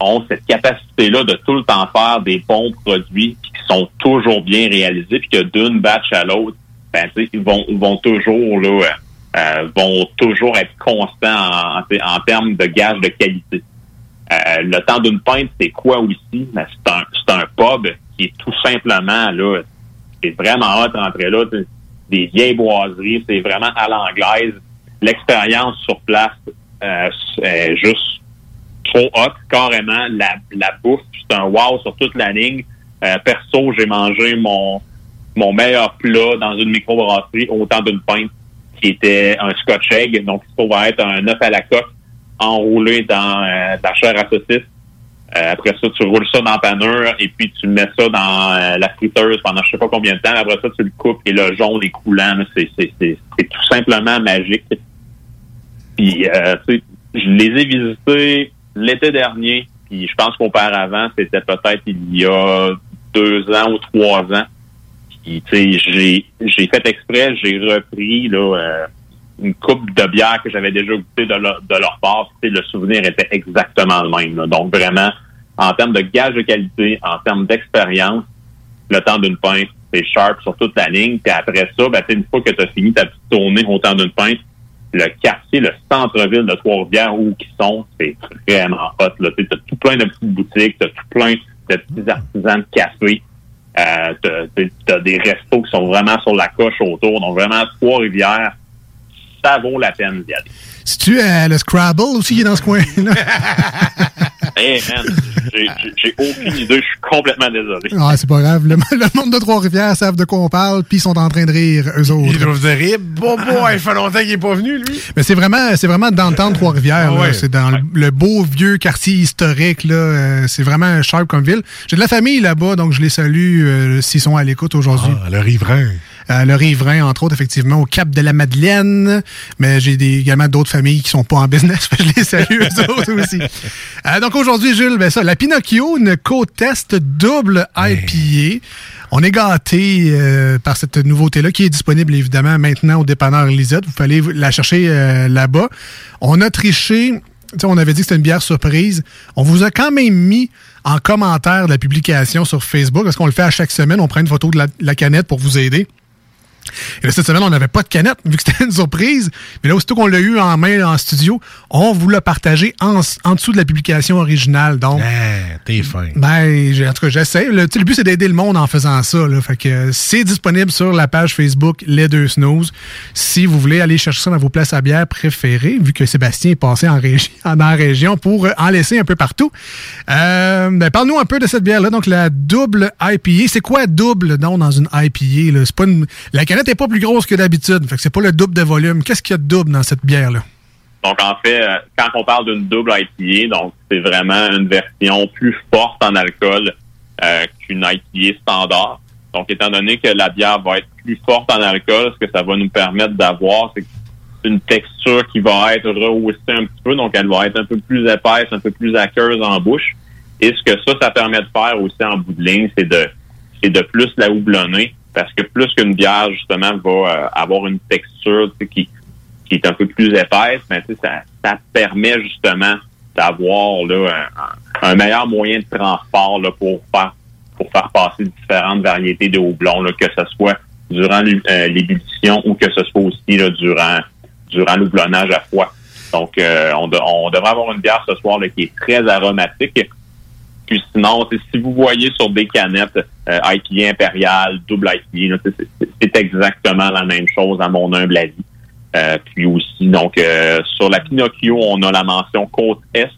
ont cette capacité-là de tout le temps faire des bons produits qui sont toujours bien réalisés, puis que d'une batch à l'autre, ben, ils vont, toujours là, euh, euh, vont toujours être constants en, termes de gage de qualité. Euh, le temps d'une pinte, c'est quoi aussi? Ben, c'est un, un pub qui est tout simplement là, c'est vraiment hot d'entrer là, des vieilles boiseries, c'est vraiment à l'anglaise. L'expérience sur place, euh, c'est juste trop hot, carrément. La, la bouffe, c'est un wow sur toute la ligne. Perso, j'ai mangé mon mon meilleur plat dans une microbrasserie au temps d'une pinte, qui était un scotch egg, donc il va être un œuf à la coque enroulé dans euh, de chair à saucisse. Euh, après ça, tu roules ça dans la panure et puis tu mets ça dans euh, la friteuse pendant je sais pas combien de temps. Après ça, tu le coupes et le jaune est coulant. c'est, c'est, c'est tout simplement magique. Puis, euh, tu sais, je les ai visités l'été dernier. Puis, je pense qu'auparavant, c'était peut-être il y a deux ans ou trois ans. J'ai, fait exprès, j'ai repris là euh, une coupe de bière que j'avais déjà goûté de leur, de part. Le souvenir était exactement le même. là. Donc, vraiment, en termes de gage de qualité, en termes d'expérience, le temps d'une pinte, c'est sharp sur toute la ligne. Puis après ça, ben, une fois que tu as fini ta petite tournée au temps d'une pinte, le quartier, le centre-ville de Trois-Rivières où ils sont, c'est vraiment hot. Tu as tout plein de petites boutiques, tu as tout plein de petits artisans de café. Euh, tu as, des restos qui sont vraiment sur la coche autour. Donc vraiment, Trois-Rivières, ça vaut la peine d'y aller. Si tu euh, le Scrabble aussi qui est dans ce coin-là? Hey man, j'ai- aucune idée, je suis complètement désolé. Ah, c'est pas grave. Le, le monde de Trois-Rivières savent de quoi on parle, puis ils sont en train de rire, eux autres. Ils doivent dire, eh, bon, bon, il fait longtemps qu'il n'est pas venu, lui. Mais c'est vraiment, c'est vraiment dans le temps de Trois-Rivières. Ah ouais. C'est dans le, le beau vieux quartier historique. Là. Euh, c'est vraiment sharp comme ville. J'ai de la famille là-bas, donc je les salue euh, s'ils sont à l'écoute aujourd'hui. Ah, le riverain. Euh, le riverain, entre autres, effectivement, au Cap de la Madeleine. Mais j'ai des, également d'autres familles qui sont pas en business. je les salue, eux autres aussi. Euh, donc aujourd'hui, Jules, ben ça, la Pinocchio, une côte test double IPA. On est gâté euh, par cette nouveauté-là qui est disponible évidemment maintenant au dépanneur Lisette. Vous fallait la chercher euh, là-bas. On a triché. On avait dit que c'était une bière surprise. On vous a quand même mis en commentaire de la publication sur Facebook, parce qu'on le fait à chaque semaine. On prend une photo de la, la canette pour vous aider. Et là, cette semaine, on n'avait pas de canette, vu que c'était une surprise. Mais là, aussitôt qu'on l'a eu en main en studio, on vous l'a partagé en, en dessous de la publication originale. Donc, Ah, t'es fin. ben, en tout cas, j'essaie. Le, le but, c'est d'aider le monde en faisant ça. Là. Fait que euh, c'est disponible sur la page Facebook Les Deux Snooze. Si vous voulez aller chercher ça dans vos places à bière préférées, vu que Sébastien est passé en, régi- région pour euh, en laisser un peu partout. Euh, ben, Parle-nous un peu de cette bière-là. Donc, la double IPA. C'est quoi double donc, dans une IPA? Là? C'est pas une... La canette pas plus grosse que d'habitude. C'est pas le double de volume. Qu'est-ce qu'il y a de double dans cette bière-là? Donc, en fait, euh, quand on parle d'une double IPA, donc c'est vraiment une version plus forte en alcool euh, qu'une IPA standard. Donc, étant donné que la bière va être plus forte en alcool, ce que ça va nous permettre d'avoir, c'est une texture qui va être rehaussée un petit peu, donc elle va être un peu plus épaisse, un peu plus aqueuse en bouche. Et ce que ça, ça permet de faire aussi en bout de ligne, c'est de, c'est de plus la houblonner, parce que plus qu'une bière, justement, va euh, avoir une texture qui, qui est un peu plus épaisse, mais sais, ça, ça permet justement d'avoir là, un, un meilleur moyen de transport là, pour faire pour faire passer différentes variétés de houblon, là, que ce soit durant euh, l'ébullition ou que ce soit aussi là, durant durant l'houblonnage à froid. Donc, euh, on, on devrait avoir une bière ce soir là, qui est très aromatique. Puis sinon, si vous voyez sur des canettes euh, IPA impérial, double IPA, sais, c'est exactement la même chose à mon humble avis. Euh, puis aussi, donc, euh, sur la Pinocchio, on a la mention côte Est.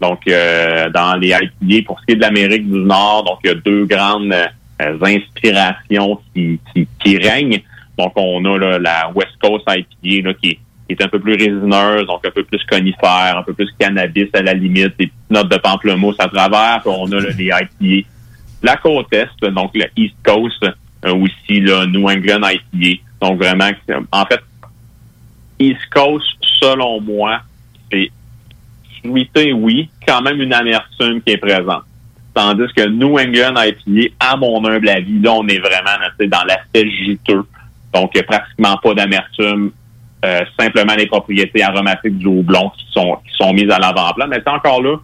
Donc, euh, dans les IPA, pour ce qui est de l'Amérique du Nord, donc, il y a deux grandes euh, inspirations qui, qui, qui règnent. Donc, on a là, la West Coast IPA là, qui, est, qui est un peu plus résineuse, donc un peu plus conifère, un peu plus cannabis à la limite, des petites notes de pamplemousse à travers. Puis on a là, les IPA. La côte Est, donc le East Coast, euh, aussi le New England IPA. Donc, vraiment, en fait, East Coast, selon moi, c'est fruité, oui, quand même une amertume qui est présente. Tandis que New England IPA, à mon humble avis, là, on est vraiment sais, dans l'aspect juteux. Donc, il y a pratiquement pas d'amertume. Euh, simplement les propriétés aromatiques du houblon qui sont, qui sont mises à l'avant-plan. Mais c'est encore là,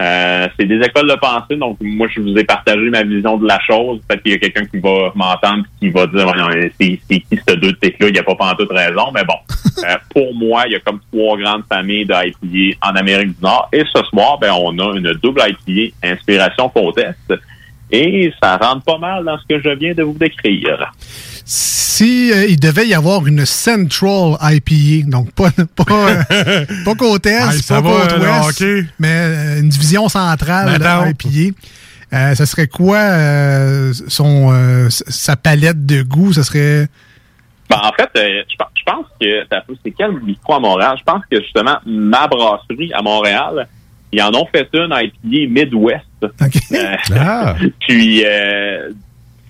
Euh, c'est des écoles de pensée, donc moi je vous ai partagé ma vision de la chose. Peut-être qu'il y a quelqu'un qui va m'entendre et qui va dire c'est qui ce deux là il n'y a pas pantoute raison. Mais bon, euh, pour moi, il y a comme trois grandes familles d'IPA en Amérique du Nord. Et ce soir, ben on a une double IPA inspiration contest. Et ça rentre pas mal dans ce que je viens de vous décrire. Si euh, il devait y avoir une Central IPA, donc pas pas, euh, pas côte est, pas côte ouest, mais euh, une division centrale Mettons. IPA. Euh, ça serait quoi euh, son euh, sa palette de goût Ça serait Ben, en fait, euh, je, pense- que c'est quel micro à Montréal? Je pense que justement, ma brasserie à Montréal, ils en ont fait une IPA Midwest. Euh, Ah. Puis, euh,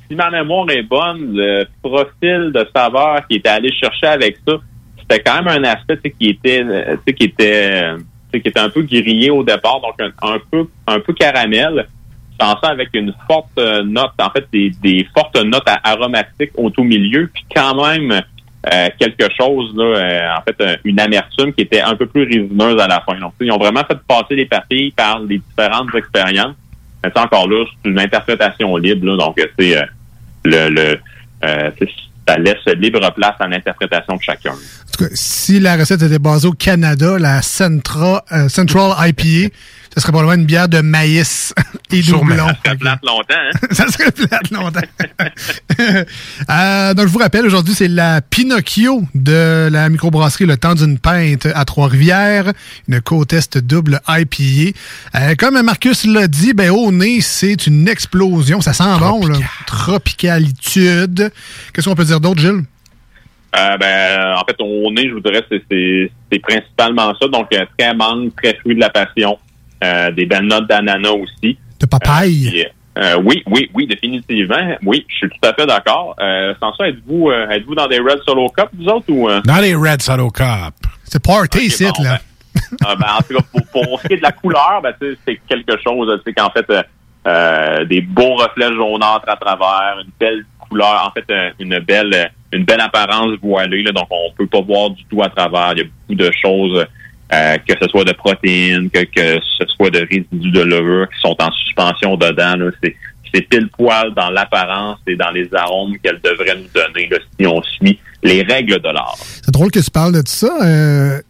si ma mémoire est bonne, le profil de saveur qui était allé chercher avec ça, c'était quand même un aspect qui était, euh, qui était, euh, qui était un peu grillé au départ, donc un, peu, un peu caramel, pensant avec une forte euh, note, en fait, des, des fortes notes aromatiques au tout milieu, puis quand même euh, quelque chose, là, euh, en fait, une amertume qui était un peu plus résineuse à la fin. Donc, ils ont vraiment fait passer les papilles par les différentes expériences. Mais encore là, c'est une interprétation libre, là, donc c'est euh, le, le euh, ça laisse libre place à l'interprétation de chacun. En tout cas, si la recette était basée au Canada, la Centra, euh, Central IPA, ce serait probablement une bière de maïs et doublon. Ça serait plate longtemps, hein? ça serait plate longtemps. Euh, donc, je vous rappelle, aujourd'hui, c'est la Pinocchio de la microbrasserie Le Temps d'une Pinte à Trois-Rivières, une côte est double IPA. Euh, comme Marcus l'a dit, ben, au nez, c'est une explosion. Ça sent bon, là. Tropicalitude. Qu'est-ce qu'on peut dire d'autre, Gilles? Euh, ben, en fait, au nez, je vous dirais, c'est, principalement ça. Donc, très mangue, très fruit de la passion. Euh, des belles notes d'ananas aussi. De papaye? Puis, euh, oui, oui, oui, définitivement. Oui, je suis tout à fait d'accord. Euh, sans ça, êtes-vous, euh, êtes-vous dans des Red Solo Cup, vous autres, ou... euh? Dans les Red Solo Cup. C'est party ici, bon, là. Ah, ben, en tout cas, pour, pour ce qui est de la couleur, ben, tu sais, c'est quelque chose, c'est qu'en fait, euh, euh, des beaux reflets jaunâtres à travers, une belle couleur, en fait, euh, une belle euh, une belle apparence voilée, là, donc on peut pas voir du tout à travers. Il y a beaucoup de choses, euh, que ce soit de protéines, que, ce soit de résidus de levure qui sont en suspension dedans. là. C'est c'est pile poil dans l'apparence et dans les arômes qu'elle devrait nous donner si on suit les règles de l'art. C'est drôle que tu parles de ça. Euh,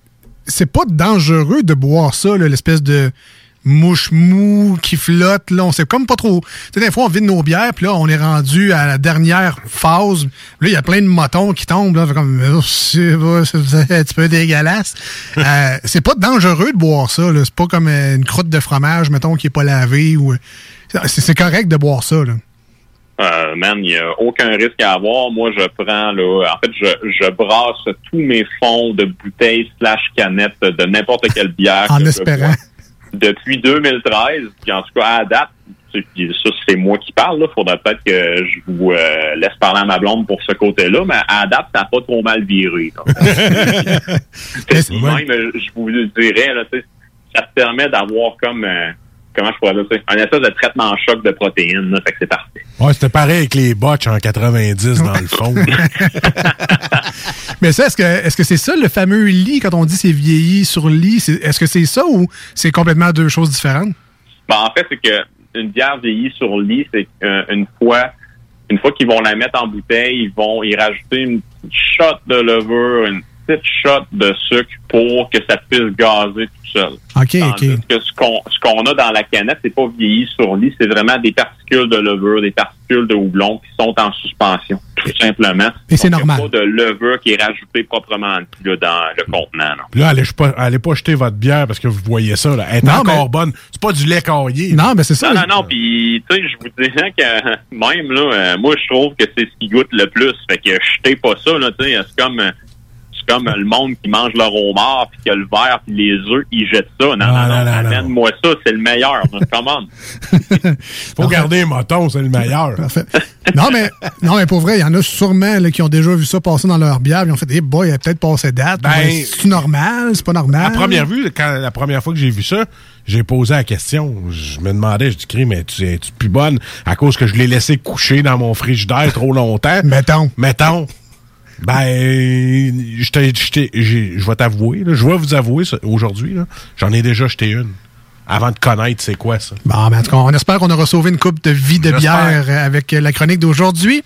c'est pas dangereux de boire ça, l'espèce de mouche mou qui flotte. Là, on sait comme pas trop. Tu sais, des fois, on vide nos bières, puis là, on est rendu à la dernière phase. Là, il y a plein de motons qui tombent. Là, comme, Oh, c'est un petit peu dégueulasse. Euh, c'est pas dangereux de boire ça. C'est pas comme euh, une croûte de fromage, mettons, qui est pas lavée. ou C'est c'est correct de boire ça. Là. Euh, man, il n'y a aucun risque à avoir. Moi, je prends, là, en fait, je, je brasse tous mes fonds de bouteilles slash canettes de n'importe quelle bière. En que je espérant. Depuis 2013, puis en tout cas, à date, ça, c'est moi qui parle, là. Faudrait peut-être que je vous euh, laisse parler à ma blonde pour ce côté-là, mais à date, ça n'a pas trop mal viré. même, je vous le dirais, là, tu sais, ça te permet d'avoir comme, euh, comment je pourrais dire ça, un espèce de traitement choc de protéines, là. fait que c'est parfait. Ouais, c'était pareil avec les botches en 90 dans le fond. Mais ça, est-ce que est-ce que c'est ça le fameux lit quand on dit c'est vieilli sur lit? Est-ce que c'est ça ou c'est complètement deux choses différentes? Ben, en fait, c'est que une bière vieillie sur lit, c'est euh, une fois une fois qu'ils vont la mettre en bouteille, ils vont y rajouter une petite shot de levure, une petite shot de sucre pour que ça puisse gazer tout seul. OK, Tandis OK. que ce qu'on ce qu'on a dans la canette, c'est pas vieilli sur lit, c'est vraiment des particules de levure, des particules de houblon qui sont en suspension, tout simplement. Et c'est Donc, il a normal. pas de levure qui est rajoutée proprement là, dans le contenant. non. Là, allez pas, allez pas jeter votre bière parce que vous voyez ça. Là. Elle est Non, encore mais- bonne. C'est pas du lait caillé. Non, mais c'est ça. Non, non, non, puis tu sais, je vous dirais que même là, euh, moi je trouve que c'est ce qui goûte le plus. Fait que jetez pas ça, là, tu sais, c'est comme euh, comme le monde qui mange le homard puis que le verre puis les œufs, ils jettent ça. Non, non, Ah, non, non, non, amène-moi ça, c'est le meilleur. Comment? Faut garder les motons, c'est le meilleur. Non, mais, non, mais pour vrai, il y en a sûrement là, qui ont déjà vu ça passer dans leur bière. Ils ont fait, hey boy, il a peut-être passé date. Ben, c'est normal, c'est pas normal? À première vue, quand, la première fois que j'ai vu ça, j'ai posé la question. Je me demandais, je dis, Cris, mais tu es-tu plus bonne à cause que je l'ai laissé coucher dans mon frigidaire trop longtemps? Mettons. Mettons. Ben, je t'ai- je t'ai- j'ai- je vais t'avouer, là, je vais vous avouer ça, aujourd'hui, là, j'en ai déjà jeté une. avant de connaître c'est quoi ça. Bon, ben, en tout cas, on espère qu'on aura sauvé une coupe de vie de bière avec la chronique d'aujourd'hui.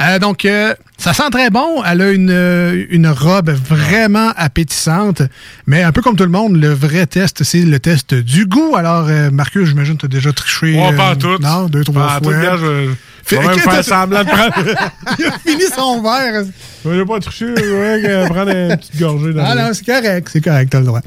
Euh, donc, euh, ça sent très bon. Elle a une, euh, une robe vraiment appétissante. Mais un peu comme tout le monde, le vrai test, c'est le test du goût. Alors, euh, Marcus, j'imagine que tu as déjà triché. Ouais, pas tout. Non, deux, trois Pas fois. tout, gars, je- même faire semblant de prendre. Il a fini son verre. Je vais pas tricher, je vais prendre une petite gorgée dans Ah non, c'est correct, c'est correct, t'as le droit.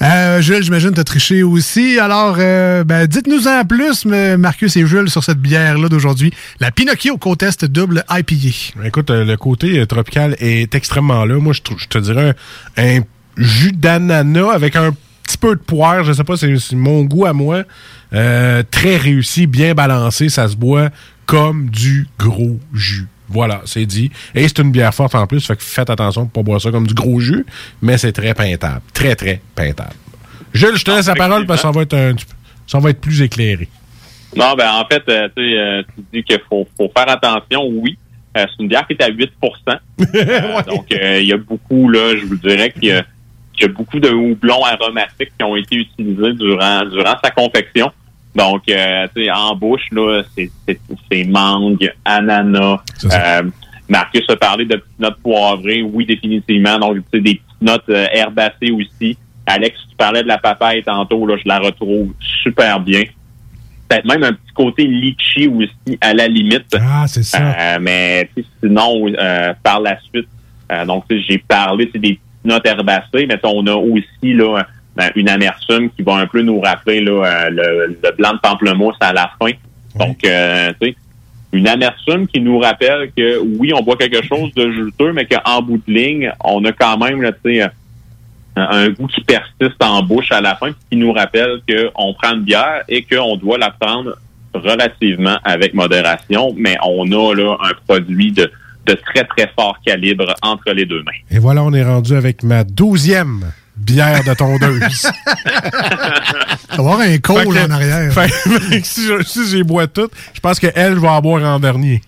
Euh, Jules, j'imagine que t'as triché aussi. Alors, euh, ben, dites-nous en plus, Marcus et Jules, sur cette bière-là d'aujourd'hui. La Pinocchio Côte-Est double IPA. Écoute, euh, le côté euh, tropical est extrêmement là. Moi, je, je te dirais un, un jus d'ananas avec un petit peu de poire. Je sais pas, c'est c'est mon goût à moi. Euh, très réussi, bien balancé. Ça se boit comme du gros jus. Voilà, c'est dit. Et c'est une bière forte en plus, fait que faites attention pour pas boire ça comme du gros jus, mais c'est très peintable. Très, très peintable. Jules, je te laisse la parole parce que ça va être, un, ça va être plus éclairé. Non, ben en fait, euh, tu euh, tu dis qu'il faut, faut faire attention, oui. Euh, c'est une bière qui est à 8% Euh, Donc, il y a beaucoup, là, je vous dirais qu'il y a, qu'il y a beaucoup de houblons aromatiques qui ont été utilisés durant, durant sa confection. Donc, euh, tu sais, en bouche, là, c'est, c'est, c'est mangue, ananas. Euh, Marcus a parlé de petites notes poivrées. Oui, définitivement. Donc, tu sais, des petites notes euh, herbacées aussi. Alex, tu parlais de la papaye tantôt, là, je la retrouve super bien. Peut-être même un petit côté litchi aussi, à la limite. Ah, c'est ça. Mais sinon, euh, par la suite, donc j'ai parlé sais, des petites notes herbacées, mais on a aussi là ben, une amertume qui va un peu nous rappeler là, euh, le, le blanc de pamplemousse à la fin. Donc, euh, tu sais, une amertume qui nous rappelle que oui, on boit quelque chose de juteux, mais qu'en bout de ligne, on a quand même là, un- goût qui persiste en bouche à la fin, qui nous rappelle qu'on prend une bière et qu'on doit la prendre relativement avec modération, mais on a là un produit de, de très, très fort calibre entre les deux mains. Et voilà, on est rendu avec ma douzième bière de tondeuse. Ça va avoir un col que- en arrière. fait- fait que si je- si j'ai bois toutes, je pense qu'elle, je vais en boire en dernier.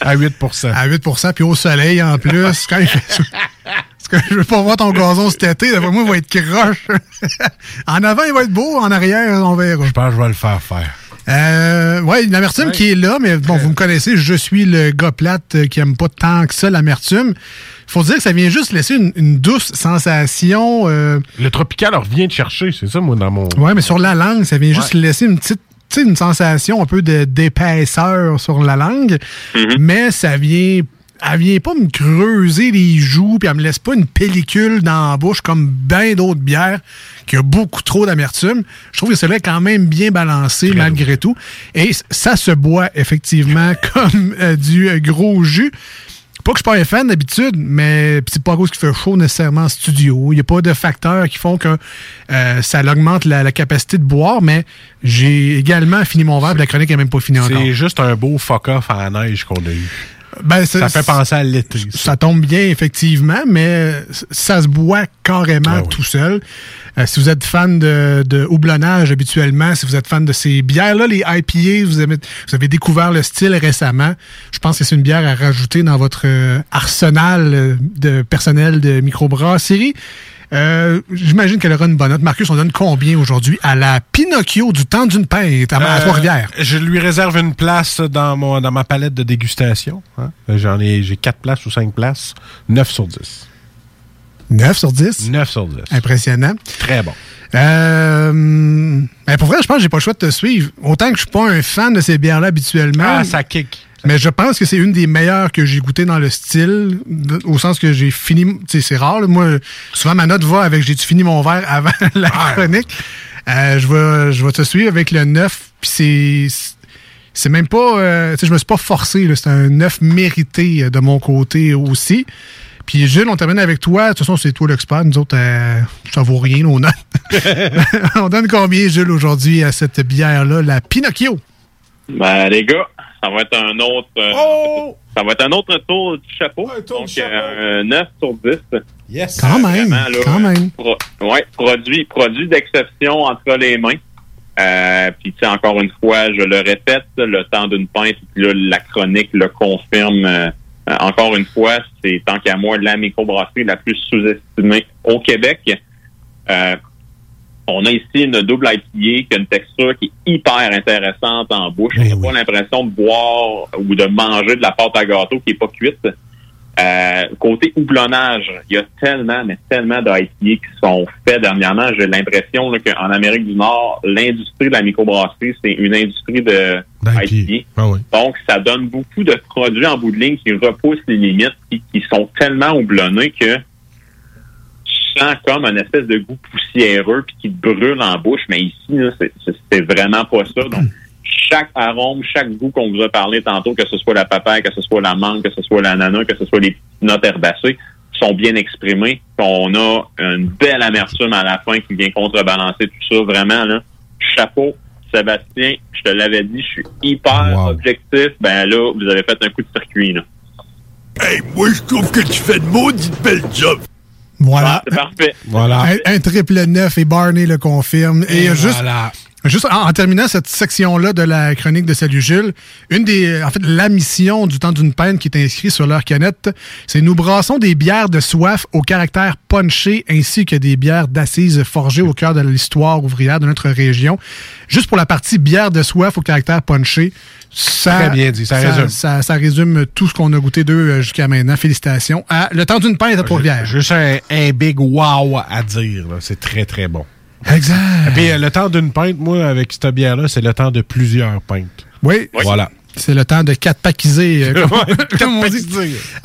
À 8% À 8% puis au soleil en plus. Quand il fait ça. Parce que je veux pas voir ton gazon cet été. D'après moi, il va être croche. en avant, il va être beau. En arrière, on verra. Je pense que je vais le faire faire. Euh, ouais, une amertume qui est là, mais bon, vous me connaissez, je suis le gars plate qui aime pas tant que ça l'amertume. Faut dire que ça vient juste laisser une, une douce sensation. euh, Le tropical revient de chercher, c'est ça, moi, dans mon. Ouais, mais sur la langue, ça vient juste laisser une petite, tu sais, une sensation un peu de- d'épaisseur sur la langue, mais ça vient, elle vient pas me creuser les joues, puis elle me laisse pas une pellicule dans la bouche comme bien d'autres bières qui a beaucoup trop d'amertume. Je trouve que celle-là est quand même bien balancé malgré tout, et ça se boit effectivement comme euh, du euh, gros jus. Pas que je suis pas un fan d'habitude, mais c'est pas à cause qu'il fait chaud nécessairement en studio. Il n'y a pas de facteurs qui font que euh, ça augmente la, la capacité de boire, mais j'ai également fini mon verre, la chronique n'est même pas finie encore. C'est juste un beau fuck-off à la neige qu'on a eu. Ben, ça fait penser à l'été. Ça tombe bien, effectivement, mais ça se boit carrément tout seul. Euh, si vous êtes fan de, de houblonnage habituellement, si vous êtes fan de ces bières-là, les IPA, vous avez, vous avez découvert le style récemment, je pense que c'est une bière à rajouter dans votre euh, arsenal euh, de personnel de microbrasserie. Euh, J'imagine qu'elle aura une bonne note. Marcus, on donne combien aujourd'hui à la Pinocchio du temps d'une pinte à, Euh, Trois-Rivières? Je lui réserve une place dans, mon, dans ma palette de dégustation. hein. J'en ai, j'ai 4 places ou 5 places. 9 sur 10. 9 sur 10? 9 sur 10. Impressionnant. Très bon. Euh, ben pour vrai, je pense que j'ai pas le choix de te suivre. Autant que je suis pas un fan de ces bières-là habituellement. Ah, ça kick. Mais je pense que c'est une des meilleures que j'ai goûtées dans le style, au sens que j'ai fini. Tu sais, c'est rare. là. Moi, souvent, ma note va avec j'ai-tu fini mon verre avant la chronique. Euh, je, vais, je vais te suivre avec le 9. Puis c'est. C'est même pas. euh, tu sais, je me suis pas forcé. C'est un 9 mérité euh, de mon côté aussi. Puis Jules, on termine avec toi. De toute façon, c'est toi l'expert. Nous autres, euh, ça vaut rien, nos notes. on donne combien, Jules, aujourd'hui à cette bière-là, la Pinocchio? Ben, les gars, ça va être un autre. euh, Ça va être un autre tour du chapeau. Donc, euh, 9 sur 10. Yes. Quand même, Vraiment, là, quand même. Pro- ouais, produit, produit d'exception entre les mains. Euh, puis, tu sais, encore une fois, je le répète, le temps d'une pinte, puis là, la chronique le confirme. euh, encore une fois, c'est tant qu'à moi la microbrasserie la plus sous-estimée au Québec. Euh, On a ici une double IPA qui a une texture qui est hyper intéressante en bouche. On n'a pas l'impression de boire ou de manger de la pâte à gâteau qui est pas cuite. Euh, côté houblonnage, il y a tellement, mais tellement d'IPA qui sont faits dernièrement. J'ai l'impression qu'en Amérique du Nord, l'industrie de la microbrasserie, c'est une industrie de IPA. Donc, ça donne beaucoup de produits en bout de ligne qui repoussent les limites et qui sont tellement houblonnés que sens comme un espèce de goût poussiéreux puis qui te brûle en bouche. Mais ici, c'est- vraiment pas ça. Donc, chaque arôme, chaque goût qu'on vous a parlé tantôt, que ce soit la papaye, que ce soit la mangue, que ce soit l'ananas, que ce soit les petites notes herbacées, sont bien exprimés. On a une belle amertume à la fin qui vient contrebalancer tout ça. Vraiment, là, chapeau. Sébastien, je te l'avais dit, je suis hyper objectif. Ben là, vous avez fait un coup de circuit, là. Hey, moi, je trouve que tu fais de maudite belle job. Voilà. C'est parfait. Un, un triple neuf et Barney le confirme. Et, Et juste, voilà. Juste en, en terminant cette section-là de la chronique de Salut Jules, une des, en fait, la mission du temps d'une peine qui est inscrite sur leur canette, c'est nous brassons des bières de soif au caractère punché ainsi que des bières d'assises forgées au cœur de l'histoire ouvrière de notre région. Juste pour la partie bière de soif au caractère punché, ça, Très bien dit, ça résume. Ça, ça résume tout ce qu'on a goûté d'eux euh, jusqu'à maintenant. Félicitations. À le temps d'une pinte à Trois-Rivières. Juste un, un big wow à dire. C'est très, très bon. Exact. Et puis, euh, le temps d'une pinte, moi, avec cette bière-là, c'est le temps de plusieurs pintes. Oui. Voilà. C'est le temps de quatre paquiser. euh, comme, Ouais, comme on dit.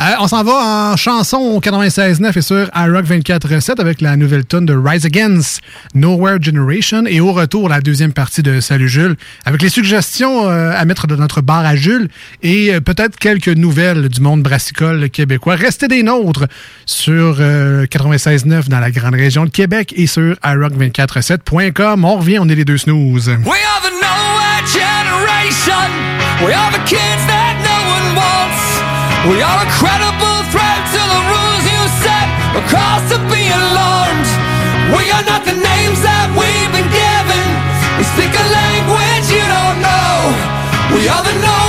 Euh, on s'en va en chanson 96.9 et sur iRock 24.7 avec la nouvelle tune de Rise Against Nowhere Generation. Et au retour, la deuxième partie de Salut Jules avec les suggestions euh, à mettre de notre bar à Jules et euh, peut-être quelques nouvelles du monde brassicole québécois. Restez des nôtres sur euh, 96.9 dans la grande région de Québec et sur iRock247.com. On revient, on est les deux snooze. We are the nowhere generation. We are the kids that no one wants. We are a credible threat to the rules you set. A cause to be alarmed. We are not the names that we've been given. We speak a language you don't know. We are the nowhere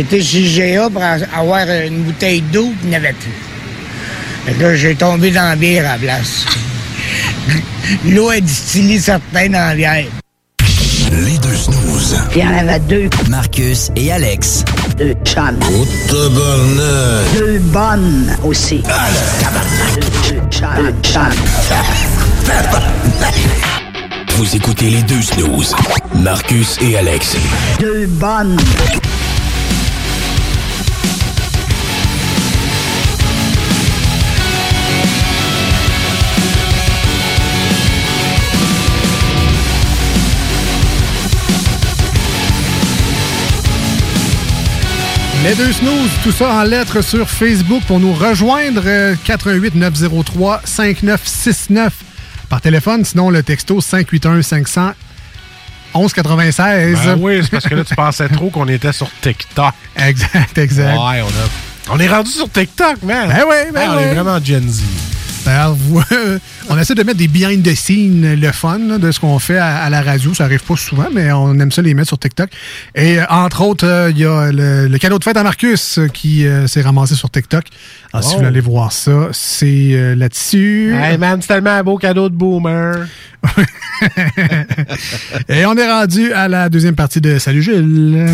J'étais chez GA pour a- avoir une bouteille d'eau, puis il n'y avait plus. Fait que là, j'ai tombé dans la bière à la place. L'eau est distillée certains dans la bière. Les deux snooze. Il y en avait deux. Marcus et Alex. Deux chums. Oh, tabarnak. Deux bonnes aussi. Deux, deux chums. Deux chums. Vous écoutez les deux snooze. Marcus et Alex. Deux bonnes. Les deux snooze, tout ça en lettres sur Facebook pour nous rejoindre. euh, 88 903 5969 par téléphone. Sinon, le texto 581 500 1196. Ben oui, c'est parce que là, tu pensais trop qu'on était sur TikTok. Exact, exact. Ouais, on, a- on est rendu sur TikTok, man. Ben oui, ben On est vraiment Gen Z. D'ailleurs, vous- on essaie de mettre des behind the scenes, le fun là, de ce qu'on fait à, à la radio. Ça arrive pas souvent, mais on aime ça les mettre sur TikTok. Et euh, entre autres, euh, il y a le, le cadeau de fête à Marcus euh, qui euh, s'est ramassé sur TikTok. Alors, si vous voulez aller voir ça, c'est euh, là-dessus. Hey, man, c'est tellement un beau cadeau de boomer. Et on est rendu à la deuxième partie de Salut Gilles.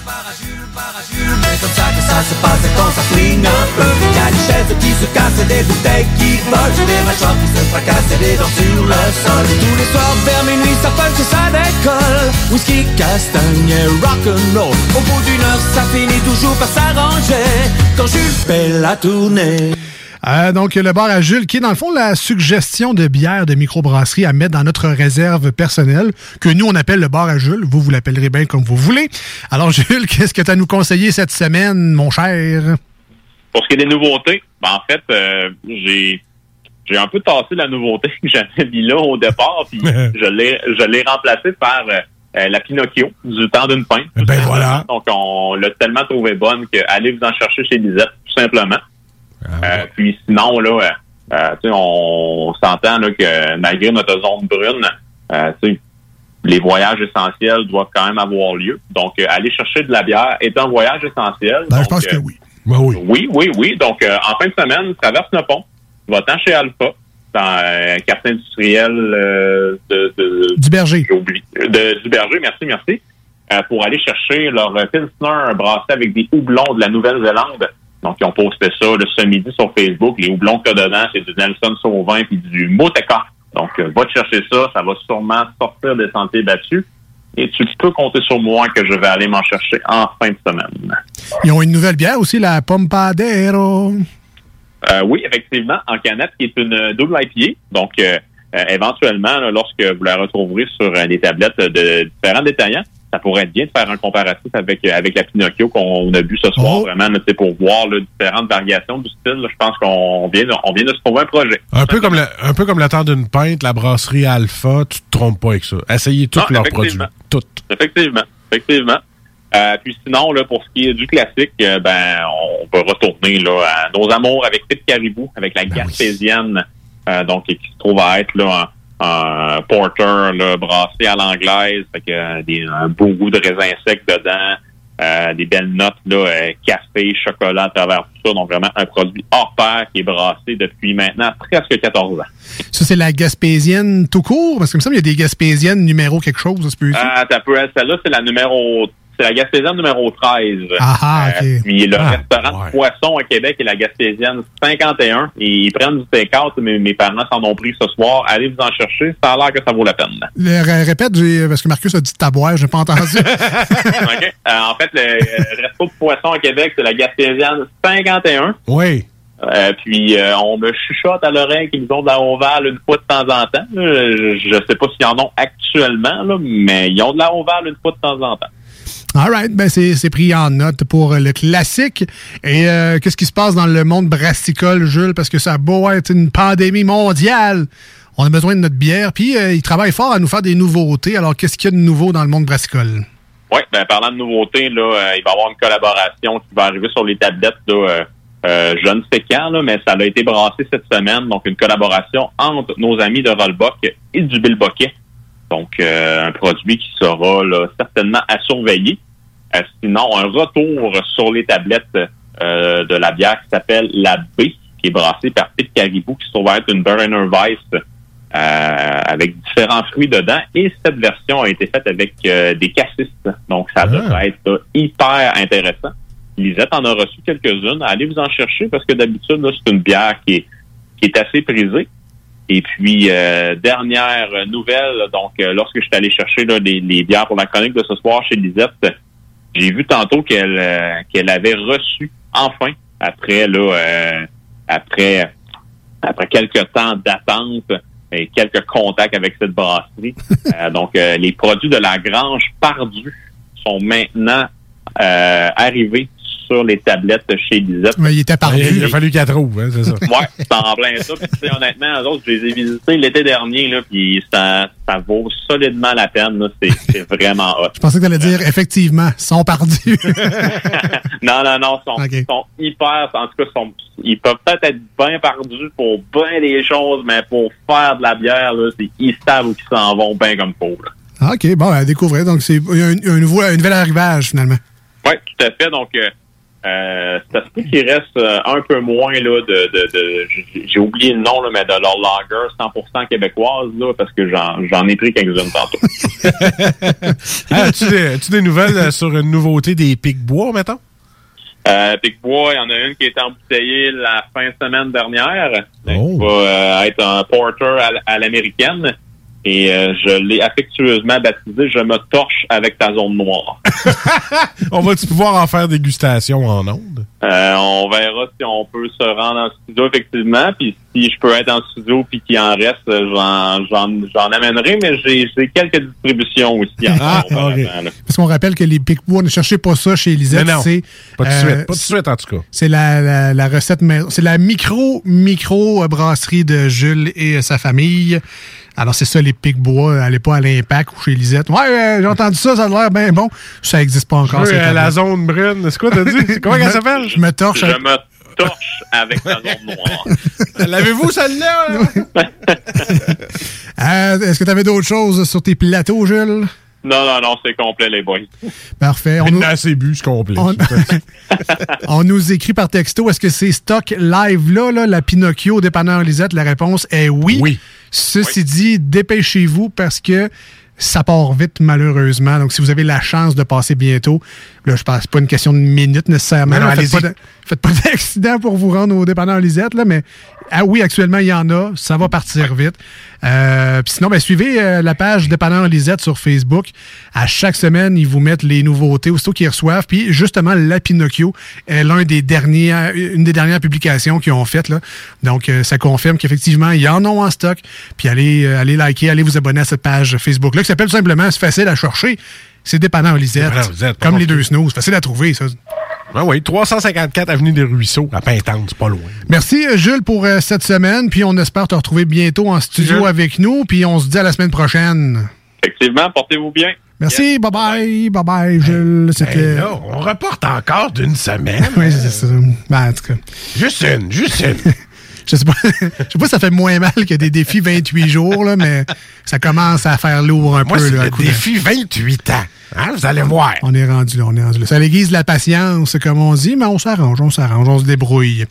C'est comme ça que ça se passe quand ça flingue un peu. Il y a des chaises qui se cassent, des bouteilles qui volent Des mâchoires qui se fracassent et des dents sur le sol. Tous les soirs vers minuit ça punch et ça décolle. Whisky, castagne et rock'n'roll. Au bout d'une heure ça finit toujours par s'arranger. Quand Jules fait la tournée Euh, donc, le bar à Jules, qui est dans le fond la suggestion de bière de microbrasserie à mettre dans notre réserve personnelle, que nous, on appelle le bar à Jules. Vous, vous l'appellerez bien comme vous voulez. Alors, Jules, qu'est-ce que tu as à nous conseiller cette semaine, mon cher? Pour ce qui est des nouveautés, ben, en fait, euh, j'ai j'ai un peu tassé la nouveauté que j'avais mis là au départ, puis je l'ai je l'ai remplacé par euh, euh, la Pinocchio du temps d'une pinte. Ben voilà. Donc on l'a tellement trouvé bonne que allez vous en chercher chez Lisette, tout simplement. Euh, puis sinon, là, euh, euh, tu sais, on s'entend que malgré notre zone brune, euh, tu sais, les voyages essentiels doivent quand même avoir lieu. Donc, euh, aller chercher de la bière est un voyage essentiel. Ben, je pense que euh, oui. oui, oui, oui. Donc, euh, en fin de semaine, traverse le pont, va-t'en chez Alpha, dans euh, un quartier industriel euh, de, de... Du berger. J'ai oublié. De, du berger, merci, merci. euh, pour aller chercher leur Pilsner brassé avec des houblons de la Nouvelle-Zélande. Donc, ils ont posté ça le ce midi sur Facebook. Les houblons qu'il y a dedans, c'est du Nelson Sauvin puis du Moteca. Donc, euh, va te chercher ça. Ça va sûrement sortir des sentiers battus. Et tu peux compter sur moi que je vais aller m'en chercher en fin de semaine. Ils ont une nouvelle bière aussi, la Pompadero. Euh, oui, effectivement, en canette, qui est une double IPA. Donc, euh, euh, éventuellement, là, lorsque vous la retrouverez sur euh, des tablettes de différents détaillants, ça pourrait être bien de faire un comparatif avec euh, avec la Pinocchio qu'on a bu ce soir, Oh. vraiment, sais, pour voir là, différentes variations du style. là. Je pense qu'on vient, de- on vient de se trouver un projet. Un peu, comme le, un peu comme le temps d'une pinte, la brasserie Alpha, tu te trompes pas avec ça. Essayez tous leurs produits. Toutes. Effectivement, effectivement. Euh, puis sinon, là, pour ce qui est du classique, euh, ben, on peut retourner là, à nos amours avec Pit Caribou, avec la Gaspésienne, euh, donc qui se trouve à être là, un porter là, brassé à l'anglaise, avec des, un beau goût de raisin sec dedans, euh, des belles notes là, euh, café, chocolat à travers tout ça. Donc vraiment un produit hors pair qui est brassé depuis maintenant presque 14 ans. Ça, c'est la Gaspésienne tout court? Parce que me semble qu'il y a des Gaspésiennes numéro quelque chose, ça se peut Ah, t'as peu, celle-là, c'est la numéro, c'est la Gaspésienne numéro 13. Ah, ah. Euh, puis le Ah, restaurant de poisson à Québec et la Gaspésienne 51. Et ils prennent du take-out, mais mes parents s'en ont pris ce soir. Allez vous en chercher, ça a l'air que ça vaut la peine. Le- ré- répète, j'ai- parce que Marcus a dit taboire, j'ai pas entendu. Euh, en fait, le, resto de poisson à Québec, c'est la Gaspésienne 51. Oui. Euh, puis euh, on me chuchote à l'oreille qu'ils ont de la ovale une fois de temps en temps. Euh, Je ne sais pas s'ils en ont actuellement, là, mais ils ont de la ovale une fois de temps en temps. All right, ben c'est pris en note pour le classique. Et euh, qu'est-ce qui se passe dans le monde brassicole, Jules? Parce que ça a beau être une pandémie mondiale. On a besoin de notre bière. Puis euh, ils travaillent fort à nous faire des nouveautés. Alors, qu'est-ce qu'il y a de nouveau dans le monde brassicole? Oui, ben parlant de nouveautés, là, euh, il va y avoir une collaboration qui va arriver sur les tablettes. Là, euh, euh, je ne sais quand, là, mais ça a été brassé cette semaine. Donc, une collaboration entre nos amis de Rollbuck et du Bill Boquet. Donc, euh, un produit qui sera là, certainement à surveiller. Euh, sinon, un retour sur les tablettes euh, de la bière qui s'appelle la B, qui est brassée par Pete Caribou, qui se trouve être une Berliner Weiss euh, avec différents fruits dedans. Et cette version a été faite avec euh, des cassis. Donc, ça devrait être hyper intéressant. Lisette en a reçu quelques-unes. Allez vous en chercher parce que d'habitude, c'est une bière qui est, qui est assez prisée. Et puis, euh, dernière nouvelle, donc euh, lorsque je suis allé chercher là, les, les bières pour la chronique de ce soir chez Lisette, j'ai vu tantôt qu'elle euh, qu'elle avait reçu, enfin, après là, après après quelques temps d'attente et quelques contacts avec cette brasserie. Donc, les produits de la Grange Pardue sont maintenant arrivés sur les tablettes chez Lisette. Mais il était parti. Il a fallu qu'elle trouve, hein, c'est ça. Ouais, c'est en plein ça. Puis, honnêtement, eux autres, je les ai visités l'été dernier, là, puis ça, ça vaut solidement la peine. là. C'est c'est vraiment hot. Je pensais que tu allais dire, effectivement, ils sont perdus. non, non, non, ils sont, Ok. ils sont hyper, en tout cas, ils sont, ils peuvent peut-être être bien perdus pour bien des choses, mais pour faire de la bière, là, c'est qu'ils savent où ils s'en vont bien comme là. Ah, OK, bon, à découvrir. Donc, c'est un, un nouveau, un nouvel arrivage, finalement. Oui, tout à fait. Donc, euh, euh, ça se peut qu'il reste euh, un peu moins là de, de, de j'ai- oublié le nom là, mais de leur lager 100% québécoise là parce que j'en ai pris quelques-unes tantôt. Ah, As-tu des, as-tu des nouvelles euh, sur une nouveauté des pics-bois, mettons? Euh, Pic-Bois, il y en a une qui est embouteillée la fin de semaine dernière. Oh. Qui va euh, être un porter à l'américaine. Et euh, je l'ai affectueusement baptisé Je me torche avec ta zone noire. On va-tu pouvoir en faire dégustation en ondes? Euh, on verra si on peut se rendre en studio effectivement, puis si je peux être en studio puis qu'il en reste, euh, j'en j'en j'en amènerai, mais j'ai j'ai quelques distributions aussi. Ah. Parce qu'on rappelle que les Pic-Bois, ne cherchez pas ça chez. Mais non, c'est, pas de euh, suite. Pas de suite, en tout cas. C'est la, la, la recette maison. C'est la micro, micro brasserie de Jules et sa famille. Alors, c'est ça, les Pic-Bois. Allez pas à l'Impact ou chez Lisette. Ouais, euh, j'ai entendu ça, ça a l'air bien bon. Ça n'existe pas encore. Cette euh, la zone brune. C'est quoi, t'as dit? Comment elle s'appelle? Je me torche. Je avec- me torche avec ta zone noire. L'avez-vous, celle-là? Euh, Est-ce que tu avais d'autres choses sur tes plateaux, Jules? Non, non, non, c'est complet, les boys. Parfait. On nous, bu, c'est complet. on- on nous écrit par texto, est-ce que c'est stock live là, là, la Pinocchio dépanneur Lisette? La réponse est oui. Oui. Ceci dit, dépêchez-vous parce que ça part vite, malheureusement. Donc, si vous avez la chance de passer bientôt, là, je pense pas une question de minutes nécessairement. Non, non, là, faites, pas de- faites pas d'accident pour vous rendre au dépanneur Lisette, là, mais ah oui, actuellement, il y en a. Ça va partir vite. Euh, sinon, ben, suivez euh, la page Dépanneur Lisette sur Facebook. À chaque semaine, ils vous mettent les nouveautés aussitôt qu'ils reçoivent. Puis justement, la Pinocchio est l'un des derniers, une des dernières publications qu'ils ont faites. Là. Donc, euh, ça confirme qu'effectivement, ils en ont en stock. Puis allez, euh, allez liker, allez vous abonner à cette page Facebook-là qui s'appelle tout simplement, c'est facile à chercher. C'est Dépanneur Lisette. Dépanneur Lisette, comme les deux snooze. Facile à trouver, ça. Ah oui, 354 Avenue des Ruisseaux, à Pintante, c'est pas loin. Merci, euh, Jules, pour euh, cette semaine. Puis on espère te retrouver bientôt en studio Jules. avec nous. Puis on se dit à la semaine prochaine. Effectivement, portez-vous bien. Merci, bye bye, bye bye, Jules. C'était. Hey, là, on reporte encore d'une semaine. Oui, c'est ça. Ben, en tout cas. Juste une, juste une. Je sais pas, je sais pas si ça fait moins mal que des défis 28 jours, là, mais ça commence à faire lourd un Moi, peu. là, le coup défi 28 ans. Hein, vous allez voir. On est rendu là, on est rendu là. Ça l'aiguise la patience, comme on dit, mais on s'arrange, on s'arrange, on se débrouille.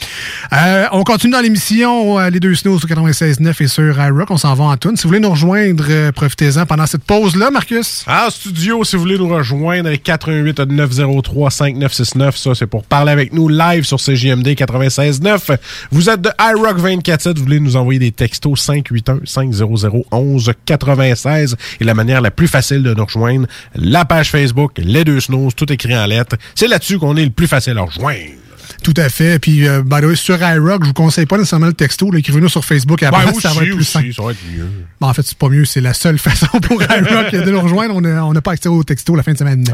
Euh, on continue dans l'émission euh, Les Deux Snows sur 96.9 et sur iRock. On s'en va en tune. Si vous voulez nous rejoindre, euh, profitez-en pendant cette pause-là, Marcus. En studio, si vous voulez nous rejoindre, 88 903 5969, ça c'est pour parler avec nous live sur CJMD 96.9. Vous êtes de iRock 24.7, vous voulez nous envoyer des textos 581 500 11 96 et la manière la plus facile de nous rejoindre, la page Facebook, les deux snows, tout écrit en lettres. C'est là-dessus qu'on est le plus facile à rejoindre. Tout à fait. Puis, euh, by the way, sur iRock, je vous conseille pas nécessairement le texto. Écrivez-nous sur Facebook. Après, Ouais, ça va aussi, être plus aussi, simple. ça va être mieux. Bon, en fait, c'est pas mieux. C'est la seule façon pour iRock de nous rejoindre. On n'a on pas accès au texto la fin de semaine.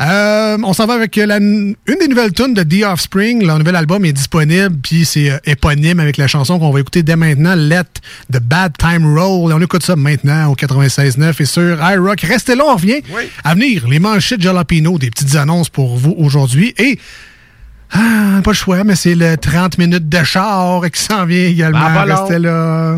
Euh, on s'en va avec la, une des nouvelles tunes de The Offspring. Leur nouvel album est disponible, puis c'est euh, éponyme avec la chanson qu'on va écouter dès maintenant, Let the Bad Time Roll. Et on écoute ça maintenant au 96.9 et sur iRock. Restez là, on revient. À venir, les manchettes Jalapino, des petites annonces pour vous aujourd'hui. Et, ah, pas le choix, mais c'est le 30 minutes de char qui s'en vient également. Pas long. Restez là.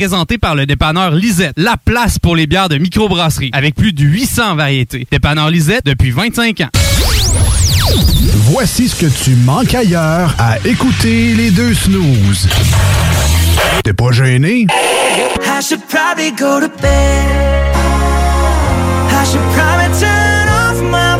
Présenté par le dépanneur Lisette, la place pour les bières de microbrasserie, avec plus de 800 variétés. Dépanneur Lisette depuis 25 ans. Voici ce que tu manques ailleurs à écouter les deux snooze. T'es pas gêné? I should probably go to bed. I should probably turn off my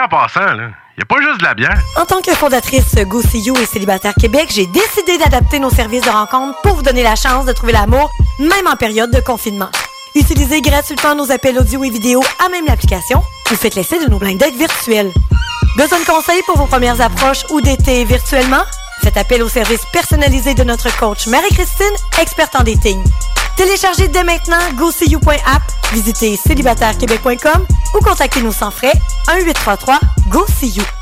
En passant, là, y a pas juste de la bière. En tant que fondatrice Go See You et Célibataire Québec, j'ai décidé d'adapter nos services de rencontre pour vous donner la chance de trouver l'amour, même en période de confinement. Utilisez gratuitement nos appels audio et vidéo à même l'application ou faites l'essai de nos blind dates virtuels. Besoin de conseils pour vos premières approches ou d'été virtuellement? Faites appel au service personnalisé de notre coach Marie-Christine, experte en dating. Téléchargez dès maintenant GoSeeYou.app, visitez célibatairequebec.com ou contactez-nous sans frais 1-833-GO-SEE-YOU.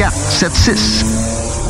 681 4476.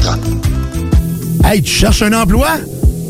Hey, tu cherches un emploi?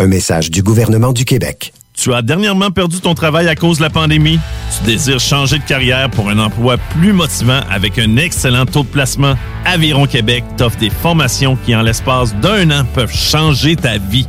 Un message du gouvernement du Québec. Tu as dernièrement perdu ton travail à cause de la pandémie? Tu désires changer de carrière pour un emploi plus motivant avec un excellent taux de placement? Aviron Québec t'offre des formations qui, en l'espace d'un an, peuvent changer ta vie.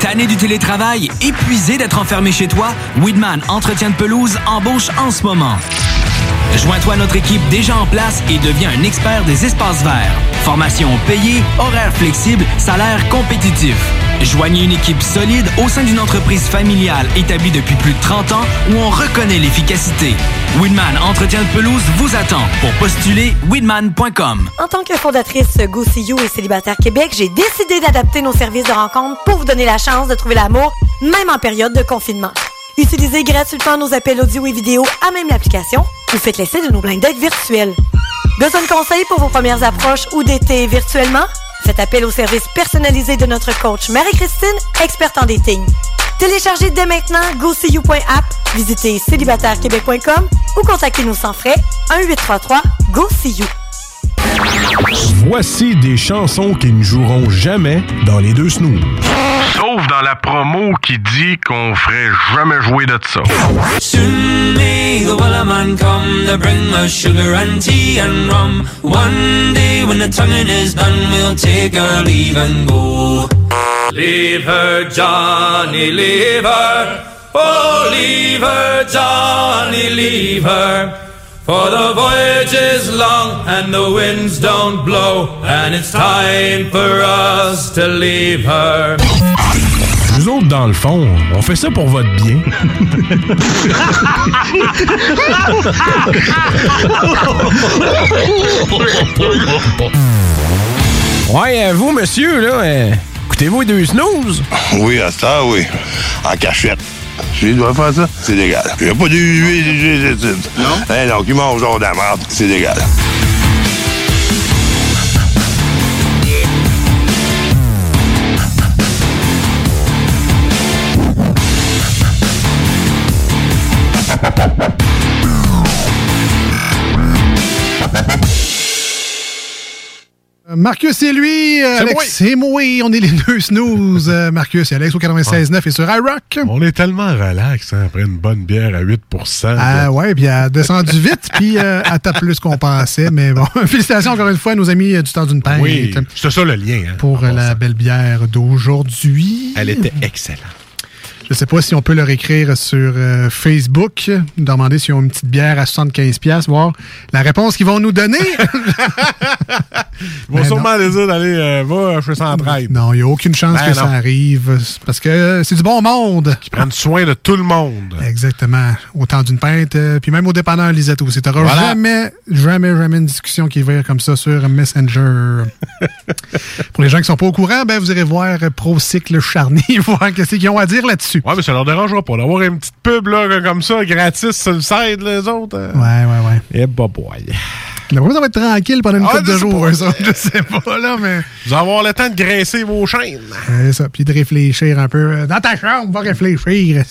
Tanné du télétravail, épuisé d'être enfermé chez toi? Weedman Entretien de pelouse embauche en ce moment. Joins-toi à notre équipe déjà en place et deviens un expert des espaces verts. Formation payée, horaires flexibles, salaire compétitif. Joignez une équipe solide au sein d'une entreprise familiale établie depuis plus de 30 ans où on reconnaît l'efficacité. Weedman Entretien de pelouse vous attend. Pour postuler, weedman.com. En tant que fondatrice Go et Célibataire Québec, j'ai décidé d'adapter nos services de rencontre pour vous donner la chance de trouver l'amour, même en période de confinement. Utilisez gratuitement nos appels audio et vidéo à même l'application ou faites l'essai de nos blind virtuels. Besoin de conseils pour vos premières approches ou d'été virtuellement? Faites appel au service personnalisé de notre coach Marie-Christine, experte en dating. Téléchargez dès maintenant GoSeeYou.app, visitez célibatairequebec.com ou contactez-nous sans frais 1-833-GO-SEE-YOU. Voici des chansons qui ne joueront jamais dans les deux snooze. Sauf dans la promo qui dit qu'on ferait jamais jouer de ça. Soon may the Wellerman come to bring us sugar and tea and rum. One day when the tonguing is done, we'll take our leave and go. Leave her, Johnny, leave her. Oh, leave her, Johnny, leave her. For the voyage is long and the winds don't blow, and it's time for us to leave her. Nous autres, dans le fond, on fait ça pour votre bien. Ouais, euh, vous, monsieur, là, euh, écoutez-vous les deux snooze? Oui, à ça, oui. En cachette. Je dois faire ça, c'est légal. Il n'y a pas de huile, Non? Eh non, qui mange genre de la merde, c'est légal. Marcus et lui, euh, C'est Alex et moi, on est les deux snooze. Euh, Marcus et Alex au 96.9 et sur iRock. On est tellement relax hein, après une bonne bière à 8% Ah ouais, puis elle a descendu vite, puis euh, elle tape plus qu'on pensait. Mais bon, félicitations encore une fois à nos amis euh, du temps d'une pinte. Oui, c'est ça le lien. hein. Pour euh, la belle bière d'aujourd'hui. Elle était excellente. Je sais pas si on peut leur écrire sur euh, Facebook, nous demander s'ils ont une petite bière à 75$, voir la réponse qu'ils vont nous donner. Ils vont Ben sûrement les dire d'aller euh, va chez Centraide. non, il n'y a aucune chance Ben que ça arrive, parce que c'est du bon monde. Qui prennent soin de tout le monde. Exactement. Au temps d'une pinte, euh, puis même au dépanneur Lisette aussi. Tu Voilà. jamais, jamais, jamais une discussion qui va comme ça sur Messenger. Pour les gens qui sont pas au courant, ben, vous irez voir ProCycle Charny, voir qu'est-ce qu'ils ont à dire là-dessus. Ouais, mais ça leur dérangera pas d'avoir une petite pub là, comme ça, gratis sur le site, les autres. euh. Ouais, ouais, ouais. Eh, bah, boy. D'après moi, ça va être tranquille pendant une Ah, couple de jours, pas. autres. Je sais pas, là, mais. Vous allez avoir le temps de graisser vos chaînes. C'est ça, puis de réfléchir un peu. Dans ta chambre, va réfléchir.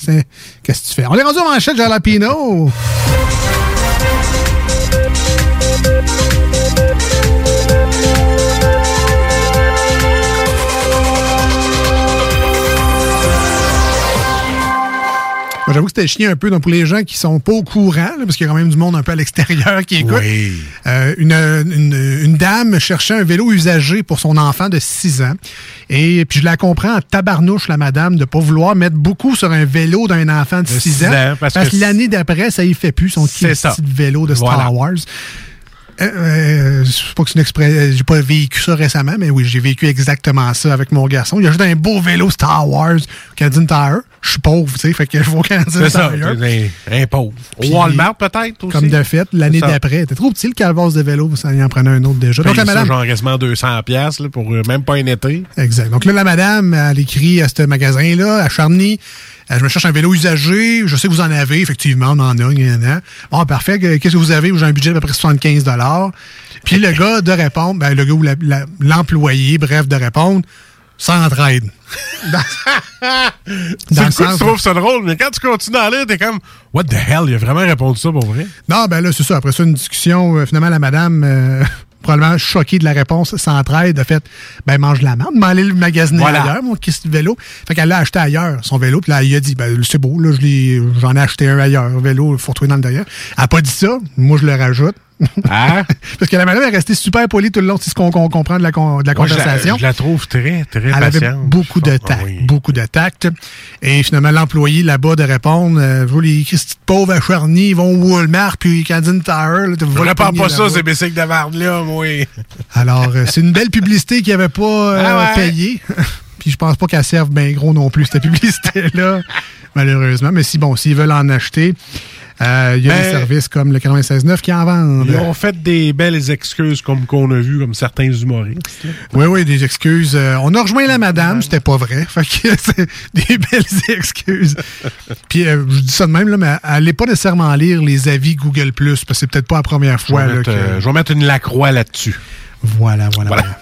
Qu'est-ce que tu fais? On est rendu en manchette Jalapino. Moi, J'avoue que c'était chiant un peu donc pour les gens qui sont pas au courant, là, parce qu'il y a quand même du monde un peu à l'extérieur qui écoute. Oui. Euh, une, une- une dame cherchait un vélo usagé pour son enfant de 6 ans. Et puis je la comprends en tabarnouche, la madame, de pas vouloir mettre beaucoup sur un vélo d'un enfant de 6 6 ans. ans, parce parce que que l'année d'après, ça y fait plus son petit, vélo de Star Voilà. Wars. Euh, euh, je sais pas que c'est une expression. J'ai pas vécu ça récemment, mais oui, j'ai vécu exactement ça avec mon garçon. Il a juste un beau vélo Star Wars, Canadian Tire. Je suis pauvre, tu sais, fait que je vais au Canadian C'est ça, un, pauvre. Puis- Walmart, peut-être, aussi. Comme de fait, l'année d'après. T'es trop petit le calvasse de vélo, ça y en prenait un autre déjà. Paye Donc la ça, madame. genre quasiment 200 pièces pour euh, même pas un été. Exact. Donc là, la madame, elle écrit à ce magasin-là, à Charny. euh, Je me cherche un vélo usagé. Je sais que vous en avez. Effectivement, on en a. il y en a. Bon, parfait. Que- Qu'est-ce que vous avez? J'ai un budget d'à peu près 75 Puis le gars de répondre, ben, le gars ou l'employé, bref, de répondre, sans entraide. Dans C'est le coup, sens- tu trouves ça drôle, mais quand tu continues à lire, t'es comme, what the hell, il a vraiment répondu ça pour vrai? Non, ben là, c'est ça. Après ça, une discussion, euh, finalement, la madame, euh, probablement choquée de la réponse, s'entraide, a fait, ben, mange de la merde, m'en aller le magasiner Voilà. ailleurs, mon kiss de vélo. Fait qu'elle l'a acheté ailleurs, son vélo, puis là, il a dit, ben, c'est beau, là, je l'ai- j'en ai acheté un ailleurs, vélo, faut retrouver dans le derrière. Elle a pas dit ça, moi, je le rajoute. Hein? Parce que la madame est restée super polie tout le long, c'est ce qu'on comprend de la, con- de la Moi, je la- conversation. Je la, trouve très, très Elle avait beaucoup de tact, beaucoup de tact. Et finalement, l'employé là-bas de répondre, euh, vous les pauvres à Charny, ils vont au Walmart, puis Canadian Tire. Là, Je répare pas ça, ces bicycles de marde-là, moi. Alors, euh, c'est une belle publicité qu'il n'avait pas euh, Ah ouais. Puis je pense pas qu'elle serve bien gros non plus, cette publicité-là, malheureusement. Mais si, bon, s'ils veulent en acheter, euh, il y a Ben, des services comme le 96.9 qui en vendent. Ils ont fait des belles excuses comme qu'on a vu, comme certains humoristes. Oui, oui, des excuses. Euh, on a rejoint la madame, c'était pas vrai. Fait que c'est des belles excuses. Puis euh, je dis ça de même, là, mais allez pas nécessairement lire les avis Google parce que c'est peut-être pas la première Je fois. vais, là, mettre, que- je vais mettre une lacroix là-dessus. Voilà, voilà, voilà.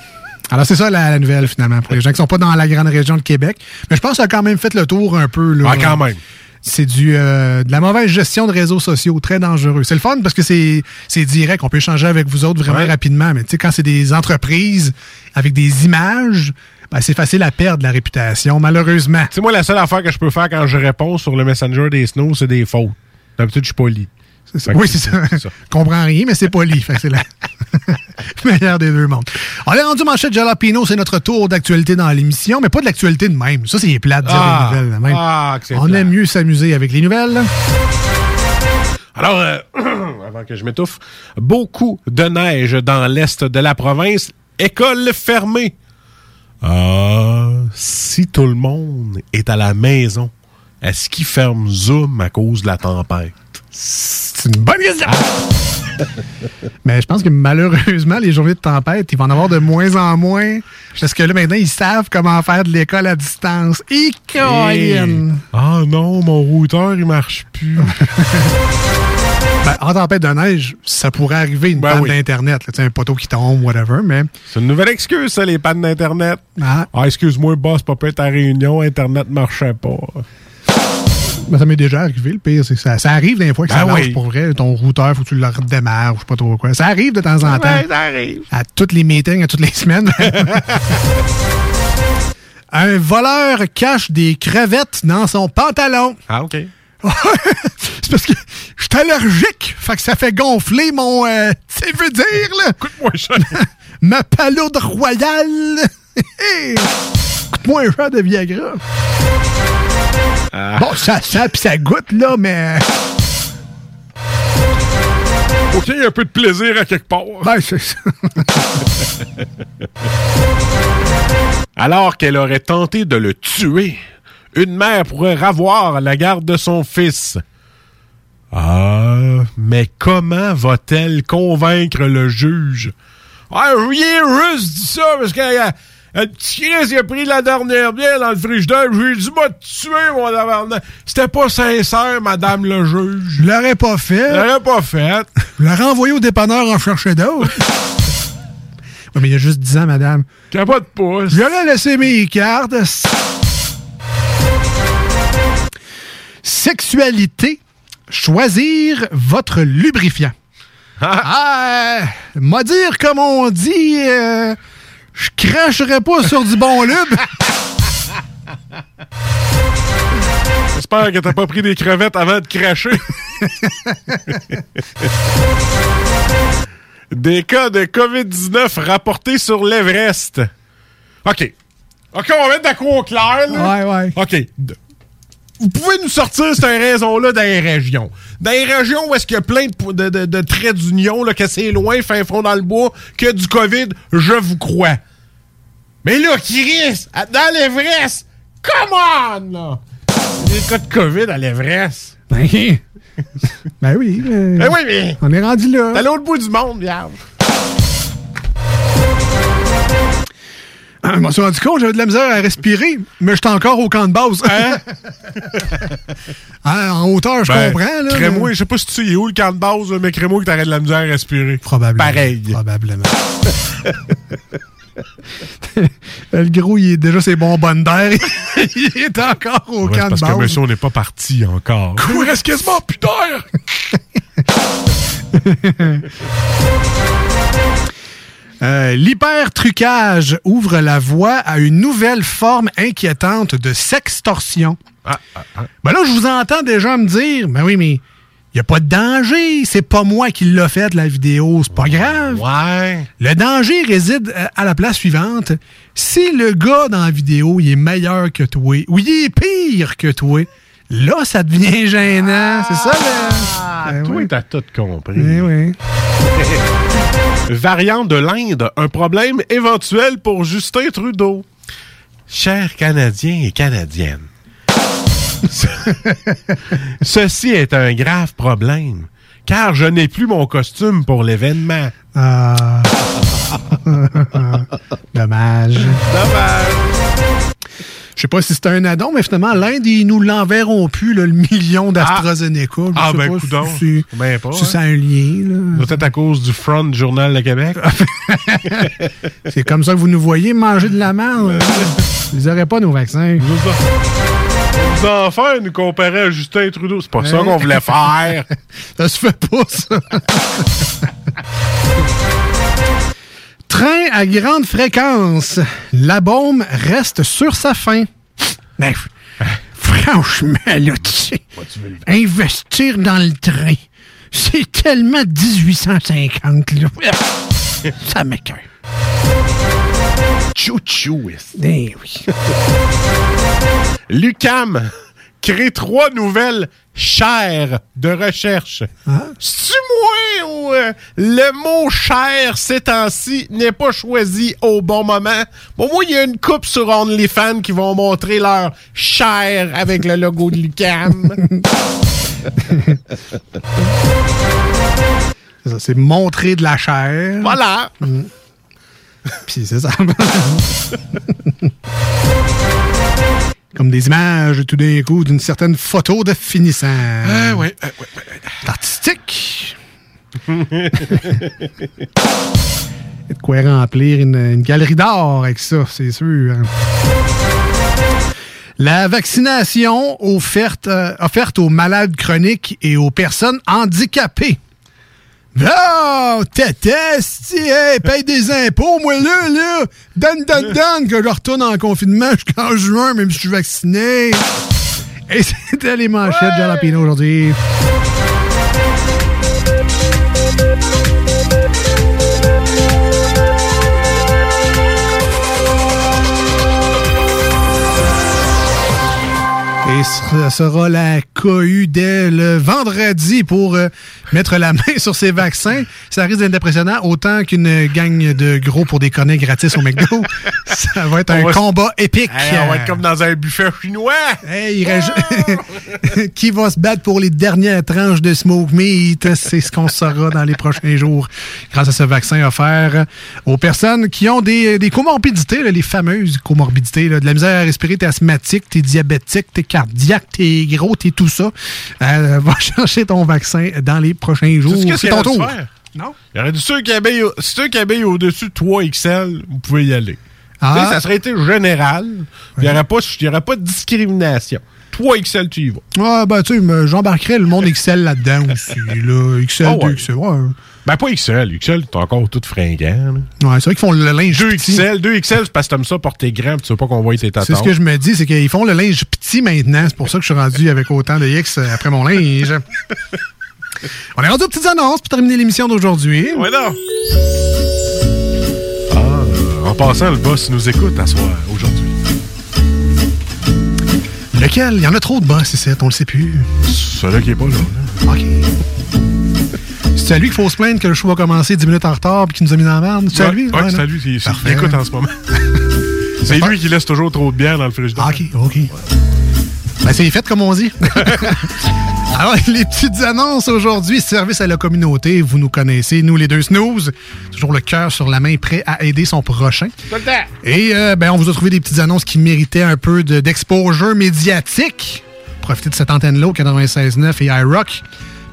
Alors, c'est ça la, la nouvelle, finalement, pour les gens qui sont pas dans la grande région de Québec. Mais je pense que ça a quand même fait le tour un peu. Là, Ah, quand même. C'est du euh, de la mauvaise gestion de réseaux sociaux, très dangereux. C'est le fun parce que c'est c'est direct, on peut échanger avec vous autres vraiment Ouais. rapidement. Mais tu sais, quand c'est des entreprises avec des images, ben, c'est facile à perdre la réputation, malheureusement. Tu sais, moi, la seule affaire que je peux faire quand je réponds sur le Messenger des Snows, c'est des fautes. D'habitude, je suis poli. Oui, c'est ça. Comprends rien, mais c'est poli. C'est la meilleure des deux mondes. On est rendu manchette Jalapino, c'est notre tour d'actualité dans l'émission, mais pas de l'actualité de même. Ça, c'est plate de dire Ah. des nouvelles de même. Ah, On aime mieux s'amuser avec les nouvelles. Alors, euh, avant que je m'étouffe, beaucoup de neige dans l'est de la province. École fermée. Ah, si tout le monde est à la maison, est-ce qu'ils ferment Zoom à cause de la tempête? C'est une bonne question. Mais je pense que malheureusement, les journées de tempête, ils vont en avoir de moins en moins. Parce que là, maintenant, ils savent comment faire de l'école à distance. Et Ah non, mon routeur, il marche plus. Ben, en tempête de neige, ça pourrait arriver une Ben panne oui. d'Internet. Un poteau qui tombe, whatever, mais... C'est une nouvelle excuse, ça, les pannes d'Internet. Ah. excuse-moi, boss, papa est à Réunion, Internet marchait pas. Ben, ça m'est déjà arrivé, le pire, c'est que ça, ça arrive des fois que ça Ben lâche oui. pour vrai. Ton routeur, faut que tu le redémarres, ou je sais pas trop quoi. Ça arrive de temps en temps. Ça arrive. À toutes les meetings, à toutes les semaines. Un voleur cache des crevettes dans son pantalon. Ah, OK. c'est parce que je suis allergique. Fait que ça fait gonfler mon. Euh, tu veux dire, là? Écoute-moi. Ma palourde royale. Écoute-moi un chat de Viagra. Ah. Bon, ça sent pis ça goûte, là, mais. OK, un peu de plaisir à quelque part. Ben, c'est ça. Alors qu'elle aurait tenté de le tuer, une mère pourrait ravoir la garde de son fils. Ah, mais comment va-t-elle convaincre le juge? Ah, oui, juste dit ça parce que euh, le petit Chris, il a pris la dernière bière dans le frigidaire. J'ai dit, m'a tué, mon tabarnak. C'était pas sincère, madame le juge. Je l'aurais pas fait. Je l'aurais pas fait. Je l'aurais envoyé au dépanneur en chercher d'autres. Ouais, mais il y a juste 10 ans, madame. Capote pas. J'aurais laissé mes cartes. Sexualité. Choisir votre lubrifiant. Ah, euh, m'a dire comme on dit, euh, je cracherai pas sur du bon lube. J'espère que t'as pas pris des crevettes avant de cracher. des cas de COVID-19 rapportés sur l'Everest. OK. OK, on va mettre d'accord au clair. là. Ouais, ouais. OK. Vous pouvez nous sortir cette raison-là dans les régions. Dans les régions où est-ce qu'il y a plein de, de, de- de traits d'union, que c'est loin, fin fond dans le bois, que du COVID, je vous crois. Mais là, Chris, à- dans l'Everest, come on, là! Des cas de COVID à l'Everest. Ben, ben oui. Ben oui, mais- On est rendu là. À l'autre bout du monde, vierge. Je m'en suis rendu compte, j'avais de la misère à respirer, mais j'étais encore au camp de base. Hein, en hauteur, je Ben, comprends. Là, mais- je sais pas si tu est où le camp de base, mais crée-moi que t'arrêtes de la misère à respirer. Probablement. Pareil. Probablement. le gros, il est déjà ses bonbonnes d'air. il est encore au Ouais, camp de parce que base. monsieur, on n'est pas parti encore. Il reste quasiment plus d'air! Euh, L'hypertrucage ouvre la voie à une nouvelle forme inquiétante de sextorsion. Ah, Ben là, je vous entends déjà me dire, ben oui, mais il n'y a pas de danger. C'est pas moi qui l'a fait, la vidéo. C'est pas grave. Ouais. Le danger réside euh, à la place suivante. Si le gars dans la vidéo, il est meilleur que toi, ou il est pire que toi, là, ça devient gênant. C'est ça, le... Ah, Ben toi, oui. t'as tout compris. Eh oui. Variant de l'Inde, un problème éventuel pour Justin Trudeau. Chers Canadiens et Canadiennes, ceci est un grave problème, car je n'ai plus mon costume pour l'événement. Ah. Dommage. Dommage. Je sais pas si c'est un addon, mais finalement, l'Inde, ils nous l'enverront plus, là, le million d'AstraZeneca. Ah, sais ben, pas coudonc. si, Ben, pas, si hein. ça a un lien. là. Peut-être à cause du front du Journal de Québec. C'est comme ça que vous nous voyez manger de la merde. Ils n'auraient pas nos vaccins. vous en faire nous comparer à Justin Trudeau. C'est pas ça qu'on voulait faire. ça se fait pas, ça. Train à grande fréquence. La bombe reste sur sa fin. Ben, f- franchement, là, tu sais, investir dans le train, c'est tellement 1850, là. Ça m'écoeure. Chou-chou. Eh oui. Lucam crée trois nouvelles chaires de recherche. C'est-tu moi ou euh, le mot cher ces temps-ci n'est pas choisi au bon moment? Bon, moi, il y a une coupe sur OnlyFans qui vont montrer leur chair avec le logo de Lucam. C'est ça, c'est montrer de la chair. voilà. Mm. Puis c'est ça. Comme des images tout d'un coup d'une certaine photo de finissant. Ah, ouais, ah, ouais, artistique. A de quoi remplir une, une galerie d'art avec ça, c'est sûr. hein. La vaccination offerte, euh, offerte aux malades chroniques et aux personnes handicapées. Tata, si, hey, paye des impôts, moi, là, là. Donne, donne, donne, que je retourne en confinement jusqu'en juin, même si je suis vacciné. Et c'était les manchettes de Jalapino aujourd'hui. Et ce sera la cohue dès le vendredi pour euh, mettre la main sur ces vaccins. Ça risque d'être impressionnant, autant qu'une gang de gros pour des connets gratis au McDo. Ça va être un va- combat épique. Hey, on va être comme dans un buffet chinois. Hey, il qui va se battre pour les dernières tranches de smoke meat? C'est ce qu'on saura dans les prochains jours grâce à ce vaccin offert aux personnes qui ont des, des comorbidités, là, les fameuses comorbidités, là, de la misère à respirer, t'es asthmatique, t'es diabétique, t'es cardiaque, t'es gros, t'es tout ça. Euh, va chercher ton vaccin dans les prochains jours. C'est qu'il ton tour. faire? Non. Il aurait dû ceux qui habillent, ceux qui habillent au-dessus de 3 XL, vous pouvez y aller. Ah. Tu sais, Ça serait été général. Il n'y aurait, pas- il y aurait pas de discrimination. 3 XL, tu y vas. Ouais, ben, tu sais, j'embarquerais le monde XL là-dedans aussi. Là. XL, Ah ouais. 2 XL. Ouais. Ben, pas XL. XL, t'es encore tout fringant. là. Ouais, c'est vrai qu'ils font le linge 2 petit. XL, 2 XL, c'est parce que t'aimes ça porter grand pis tu veux pas qu'on voie tes tatons. C'est ce que je me dis, c'est qu'ils font le linge petit maintenant. C'est pour ça que je suis rendu avec autant de X euh, après mon linge. On est rendu aux petites annonces pour terminer l'émission d'aujourd'hui. Ouais, non. Ah, en passant, le boss nous écoute à soir, aujourd'hui. Lequel? Il y en a trop de boss ici, on le sait plus. Celui qui est pas là. là. OK. C'est à lui qu'il faut se plaindre que le show a commencé 10 minutes en retard et qu'il nous a mis dans la merde. C'est à lui? Ouais, c'est à lui. Il, écoute en ce moment. c'est lui qui laisse toujours trop de bière dans le frigidaire. OK, OK. Ben, c'est fait, comme on dit. Alors, les petites annonces aujourd'hui, service à la communauté, vous nous connaissez, nous les deux snooze, toujours le cœur sur la main, prêt à aider son prochain. Et euh, ben, on vous a trouvé des petites annonces qui méritaient un peu de- d'exposure médiatique. Profitez de cette antenne-là au 96.9 et iRock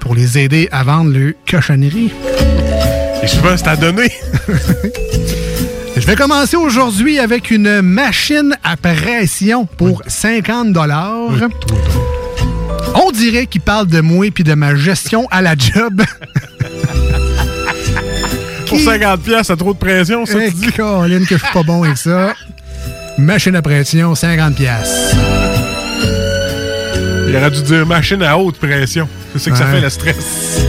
pour les aider à vendre le cochonnerie. Et souvent, c'est à donner. Je vais commencer aujourd'hui avec une machine à pression pour 50 On dirait qu'il parle de moi puis de ma gestion à la job. Pour 50 pièces, c'est trop de pression, ça, Eh, tu dis? Caroline, que je suis pas bon avec ça. Machine à pression, 50 pièces. Il aurait dû dire machine à haute pression. C'est ça que ça fait le stress.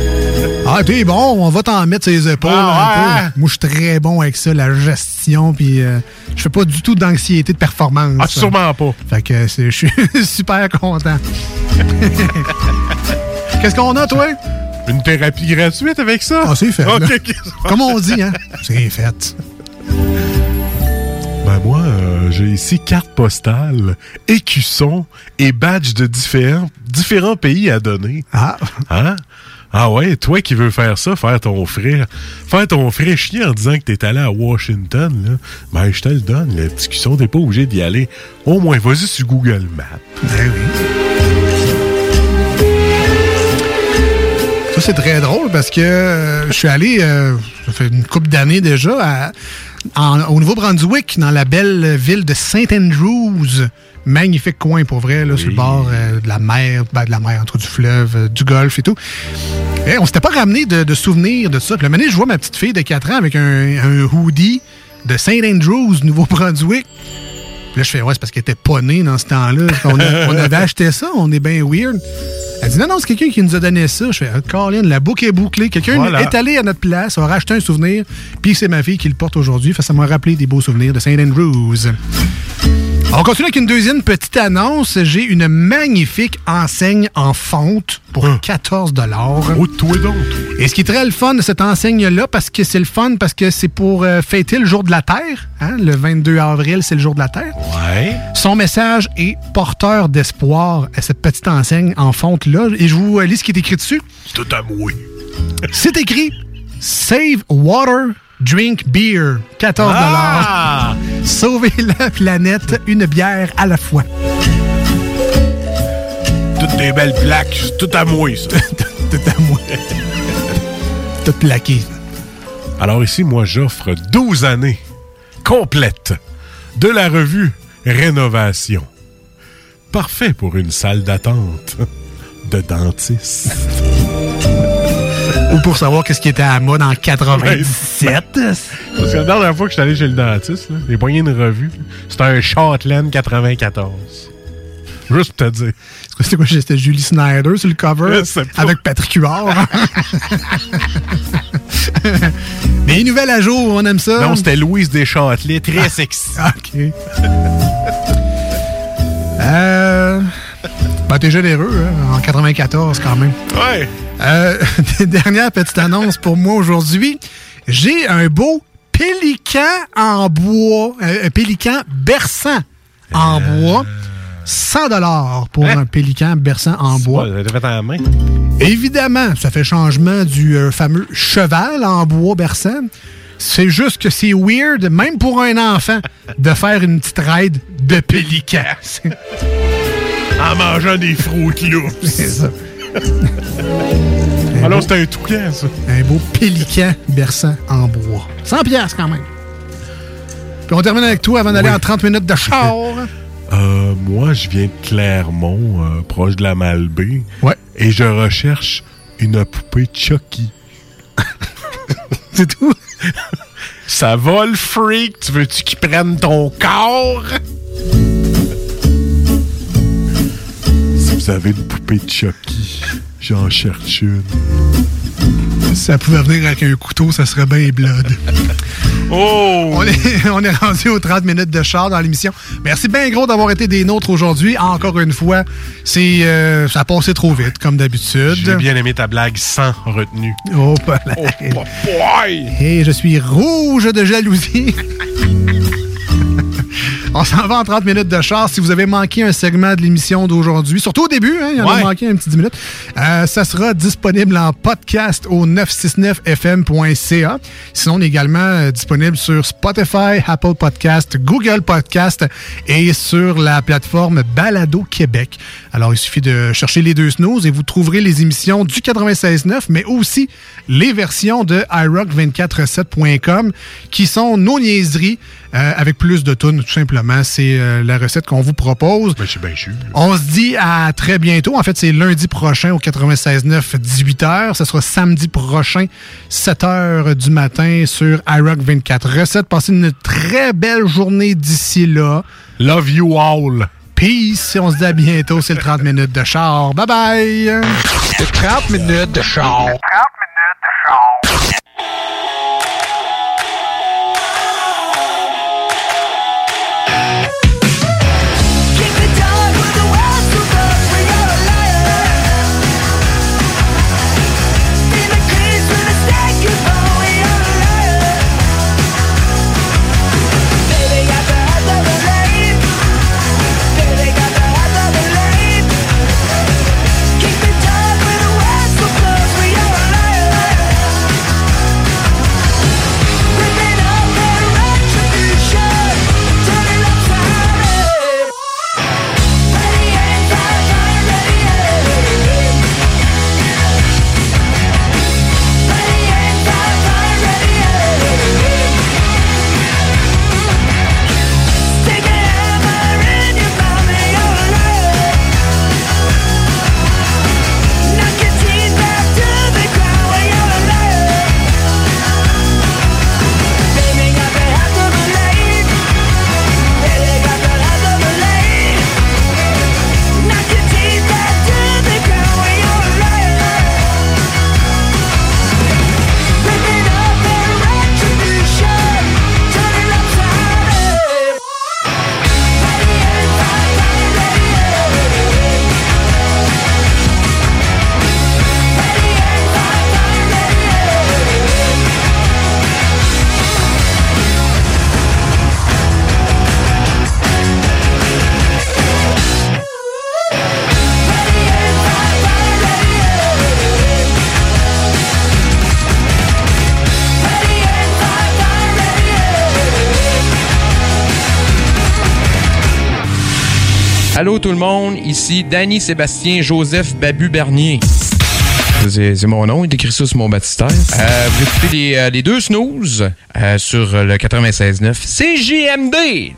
Ah, t'es bon, on va t'en mettre ses épaules Ah, un ouais. peu. Moi, je suis très bon avec ça, la gestion, puis euh, je fais pas du tout d'anxiété de performance. Ah, sûrement pas. Fait que je suis super content. Qu'est-ce qu'on a, toi? Une thérapie gratuite avec ça? Ah, c'est fait. Comme on dit, hein? C'est fait. Ben moi, euh, j'ai ici carte postale, écusson et badge de différents, différents pays à donner. Ah. Hein? Ah ouais, toi qui veux faire ça, faire ton frère, faire ton frère chier en disant que t'es allé à Washington, là, ben je te le donne, le petit cusson, t'es pas obligé d'y aller. Au moins, vas-y sur Google Maps. Ben oui. C'est très drôle parce que euh, je suis allé, euh, ça fait une couple d'années déjà, à- en- au Nouveau-Brunswick, dans la belle ville de St. Andrews. Magnifique coin pour vrai, là, sur le bord euh, de la mer, ben, de la mer, entre du fleuve, du golfe et tout. Et on s'était pas ramené de, de souvenirs de ça. Puis minute, je vois ma petite fille de 4 ans avec un, un hoodie de St. Andrews, Nouveau-Brunswick. Puis là, je fais, ouais, c'est parce qu'elle était pas née dans ce temps-là. On, a- on avait acheté ça, on est bien weird. Elle dit, non, non, c'est quelqu'un qui nous a donné ça. Je fais, ah, Colin, la boucle est bouclée. Quelqu'un Voilà. est allé à notre place, a racheté un souvenir, puis c'est ma fille qui le porte aujourd'hui. Ça m'a rappelé des beaux souvenirs de St. Andrews. On continue avec une deuxième petite annonce. J'ai une magnifique enseigne en fonte pour 14 dollars. Oh, toi donc. Et ce qui est très le fun de cette enseigne-là, parce que c'est le fun, parce que c'est pour euh, fêter le jour de la Terre. hein, Le 22 avril, c'est le jour de la Terre. Ouais. Son message est porteur d'espoir à cette petite enseigne en fonte-là. Et je vous lis ce qui est écrit dessus. C'est tout à. C'est écrit Save Water, Drink Beer. 14 Ah! Sauvez la planète, une bière à la fois. Toutes des belles plaques. Tout à moi, ça. tout à moi. Tout plaqué. Alors ici, moi, j'offre 12 années complètes de la revue Rénovation. Parfait pour une salle d'attente de dentiste. Ou pour savoir qu'est-ce qui était à mode en 97. Parce que la dernière fois que je suis allé chez le dentiste, j'ai poigné une revue. C'était un Shortland 94. Juste pour te dire. C'est quoi, c'était quoi, C'était Julie Snyder sur le cover? Avec Patrick Huard. Mais une nouvelle à jour, on aime ça. Non, c'était Louise Deschâtelet, très sexy. OK. Euh. Ben, t'es généreux, hein, en 94 quand même. Ouais. Euh, dernière petite annonce pour moi aujourd'hui. J'ai un beau pélican en bois, euh, un pélican berçant en bois. 100 dollars pour un pélican berçant en bois. Ouais, fait en main. Évidemment, ça fait changement du euh, fameux cheval en bois berçant. C'est juste que c'est weird, même pour un enfant, de faire une petite ride de pélican. En mangeant des Fruit Loops. C'est ça. Alors, c'était un toucan, ça. Un beau pélican berçant en bois. 100 piastres quand même. Puis on termine avec toi avant d'aller en 30 minutes de char. Euh, moi, je viens de Clermont, euh, proche de la Malbaie. Ouais. Et je recherche une poupée Chucky. C'est tout? Ça va le freak? Tu veux-tu qu'il prenne ton corps? Vous avez une poupée Chucky, j'en cherche une. Si ça pouvait venir avec un couteau, ça serait bien blood. Oh! On est, on est rendu aux 30 minutes de char dans l'émission. Merci bien gros d'avoir été des nôtres aujourd'hui. Encore une fois, c'est euh, ça a passé trop vite, comme d'habitude. J'ai bien aimé ta blague sans retenue. Oh, pas boy! Et je suis rouge de jalousie. On s'en va en 30 minutes de char. Si vous avez manqué un segment de l'émission d'aujourd'hui, surtout au début, hein, il y en a manqué un petit 10 minutes, euh, ça sera disponible en podcast au 969fm.ca. Sinon, on est également euh, disponible sur Spotify, Apple Podcast, Google Podcast et sur la plateforme Balado Québec. Alors, il suffit de chercher les deux snooze et vous trouverez les émissions du 96.9, mais aussi les versions de iRock247.com qui sont nos niaiseries euh, avec plus de tunes, tout simplement. C'est euh, la recette qu'on vous propose. Ben, c'est bien sûr. On se dit à très bientôt. En fait, c'est lundi prochain au 96.9, 18h. Ce sera samedi prochain, 7h du matin sur iRock 24 Recettes. Passez une très belle journée d'ici là. Love you all. Peace. Et on se dit à bientôt. C'est le 30 minutes de char. Bye bye. Le 30 minutes de char. Keep it dark with Allô tout le monde, ici Danny Sébastien Joseph Babu Bernier. C'est mon nom, il écrit ça sur mon baptistère. Euh, vous écoutez les, euh, les deux snooze euh, sur le 96.9 CGMD.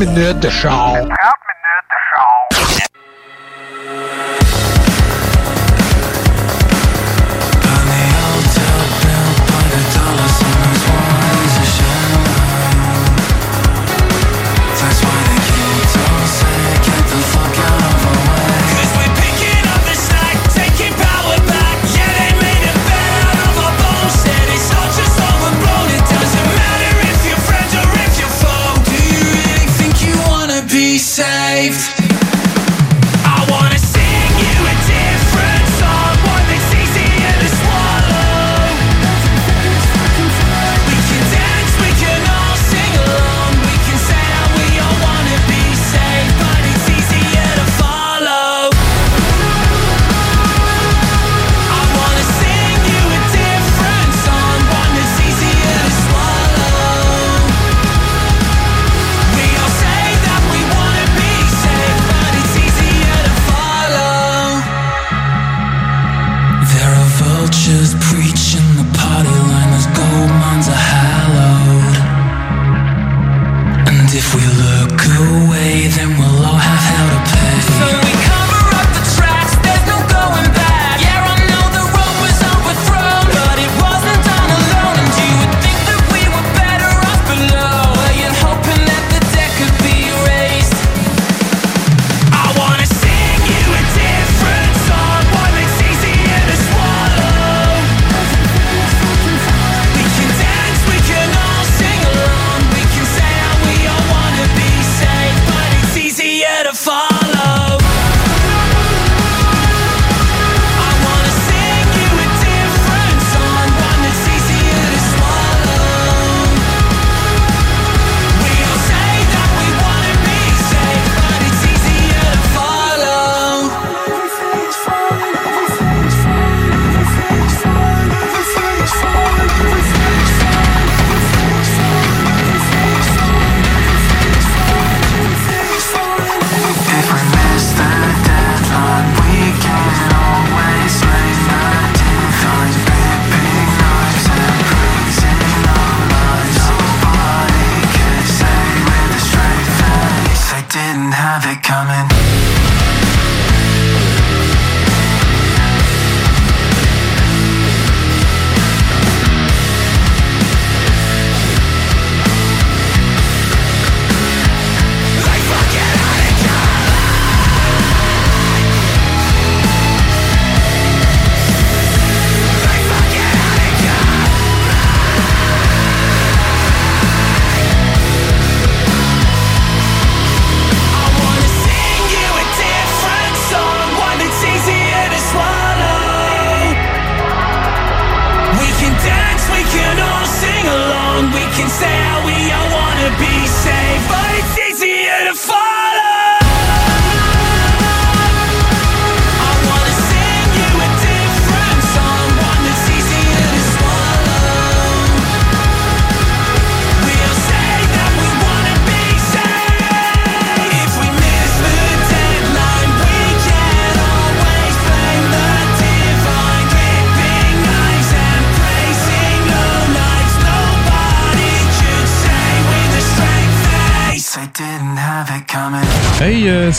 minutes de char.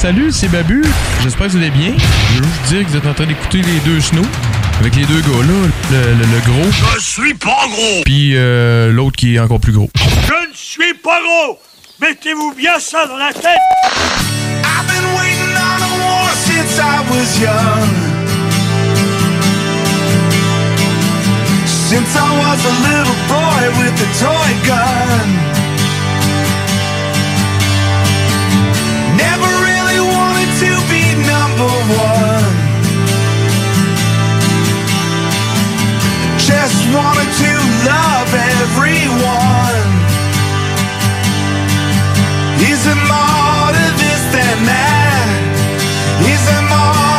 salut, c'est Babu. J'espère que vous allez bien. Je veux juste dire que vous êtes en train d'écouter les deux snows. Avec les deux gars-là, le, le, gros. Je suis pas gros! Puis euh, l'autre qui est encore plus gros. Je ne suis pas gros! Mettez-vous bien ça dans la tête! I've been waiting on a war since I was young. Since I was a little boy with a toy gun. wanted to love everyone. Isn't more to this than that? Isn't more?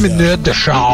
Minutes de char.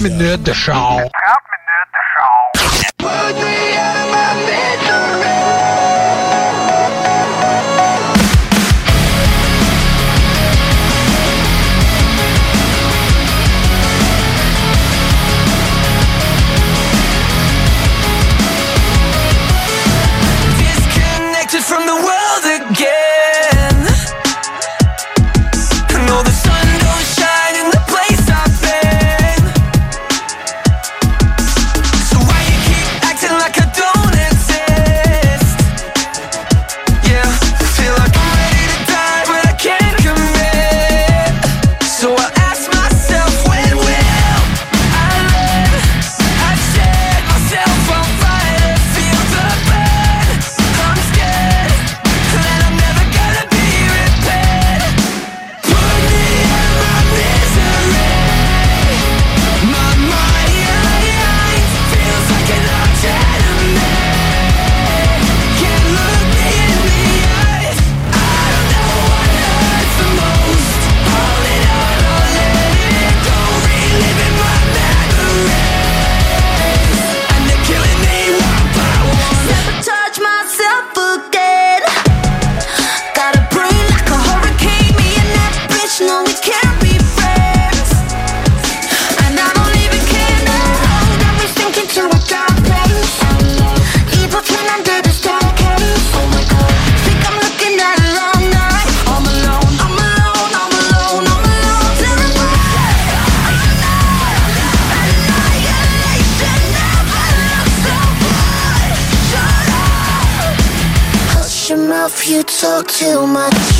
Minutes de char. Talk too much.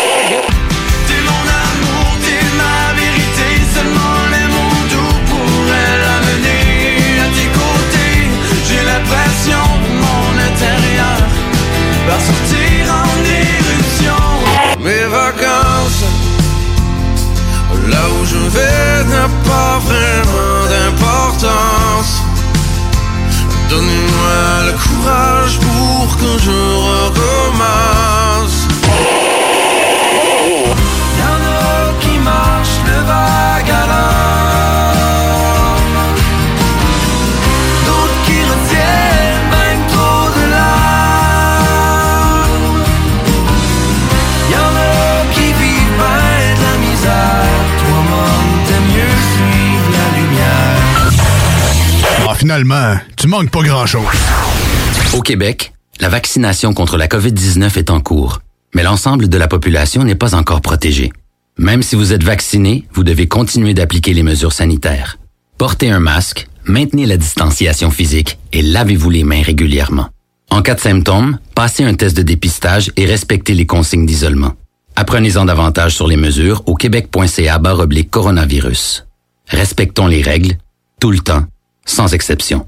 Tu manques pas grand-chose. Au Québec, la vaccination contre la COVID-19 est en cours, mais l'ensemble de la population n'est pas encore protégée. Même si vous êtes vacciné, vous devez continuer d'appliquer les mesures sanitaires. Portez un masque, maintenez la distanciation physique et lavez-vous les mains régulièrement. En cas de symptômes, passez un test de dépistage et respectez les consignes d'isolement. Apprenez-en davantage sur les mesures au québec.ca coronavirus. Respectons les règles, tout le temps, sans exception.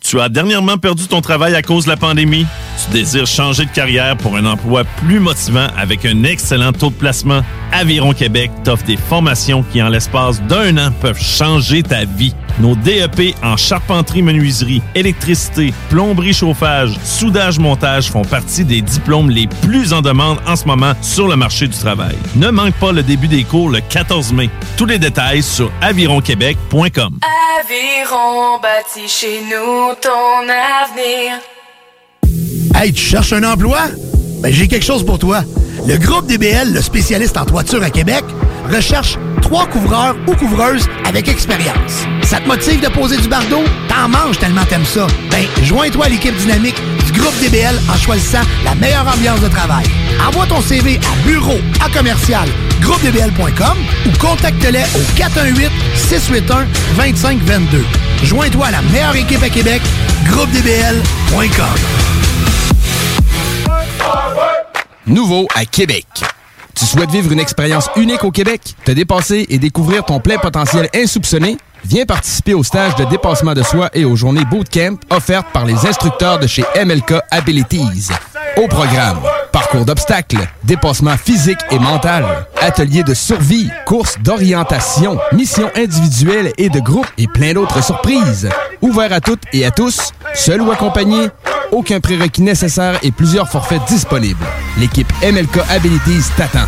Tu as dernièrement perdu ton travail à cause de la pandémie? Tu désires changer de carrière pour un emploi plus motivant avec un excellent taux de placement? Aviron Québec t'offre des formations qui, en l'espace d'un an, peuvent changer ta vie. Nos DEP en charpenterie, menuiserie, électricité, plomberie, chauffage, soudage, montage font partie des diplômes les plus en demande en ce moment sur le marché du travail. Ne manque pas le début des cours le 14 mai. Tous les détails sur avironquebec.com. Aviron bâti chez nous ton avenir. Hey, tu cherches un emploi? Ben, j'ai quelque chose pour toi. Le groupe DBL, le spécialiste en toiture à Québec, recherche trois couvreurs ou couvreuses avec expérience. Ça te motive de poser du bardeau? T'en manges tellement t'aimes ça. Ben, joins-toi à l'équipe dynamique du groupe DBL en choisissant la meilleure ambiance de travail. Envoie ton CV à bureau à commercial groupedbl.com ou contacte-les au 418 681 2522. Joins-toi à la meilleure équipe à Québec, groupedbl.com. Nouveau à Québec. Tu souhaites vivre une expérience unique au Québec, te dépasser et découvrir ton plein potentiel insoupçonné? Viens participer au stage de dépassement de soi et aux journées bootcamp offertes par les instructeurs de chez MLK Abilities. Au programme, parcours d'obstacles, dépassement physique et mental, ateliers de survie, courses d'orientation, missions individuelles et de groupe et plein d'autres surprises. Ouvert à toutes et à tous, seul ou accompagné, aucun prérequis nécessaire et plusieurs forfaits disponibles. L'équipe MLK Abilities t'attend.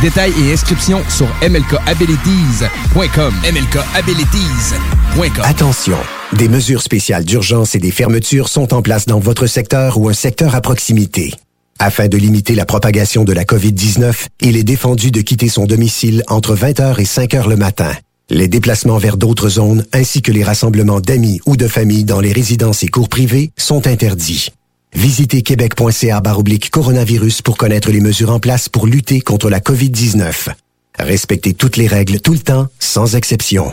Détails et inscriptions sur mlkabilities.com. mlkabilities.com. Attention, des mesures spéciales d'urgence et des fermetures sont en place dans votre secteur ou un secteur à proximité. Afin de limiter la propagation de la COVID-19, il est défendu de quitter son domicile entre 20h et 5h le matin. Les déplacements vers d'autres zones ainsi que les rassemblements d'amis ou de familles dans les résidences et cours privés sont interdits. Visitez québec.ca baroblique coronavirus pour connaître les mesures en place pour lutter contre la COVID-19. Respectez toutes les règles tout le temps, sans exception.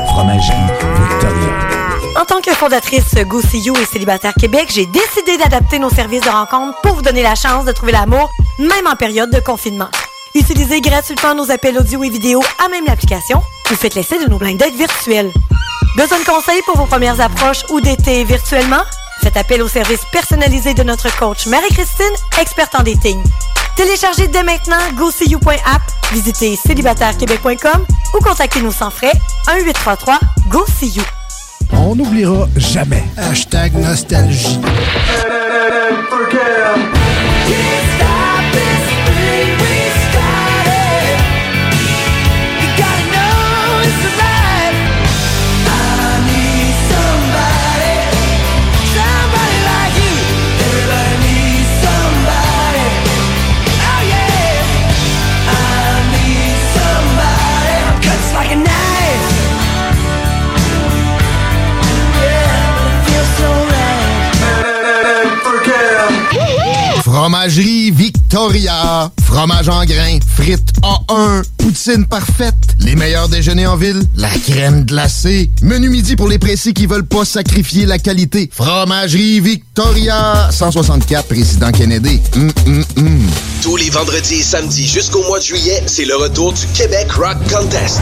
Victoria. En tant que fondatrice Go See You et Célibataire Québec, j'ai décidé d'adapter nos services de rencontre pour vous donner la chance de trouver l'amour, même en période de confinement. Utilisez gratuitement nos appels audio et vidéo à même l'application ou faites l'essai de nos blind dates virtuels. Besoin de conseils pour vos premières approches ou d'été virtuellement? Faites appel au service personnalisé de notre coach Marie-Christine, experte en dating. Téléchargez dès maintenant GoSeeYou.app, visitez célibatairequebec.com ou contactez-nous sans frais 1-833-GO-SEE-YOU. On n'oubliera jamais. Hashtag nostalgie. Fromagerie Victoria. Fromage en grains. Frites A1. Poutine parfaite. Les meilleurs déjeuners en ville. La crème glacée. Menu midi pour les pressés qui veulent pas sacrifier la qualité. Fromagerie Victoria. 164 Président Kennedy. Hum, hum. Tous les vendredis et samedis jusqu'au mois de juillet, c'est le retour du Québec Rock Contest.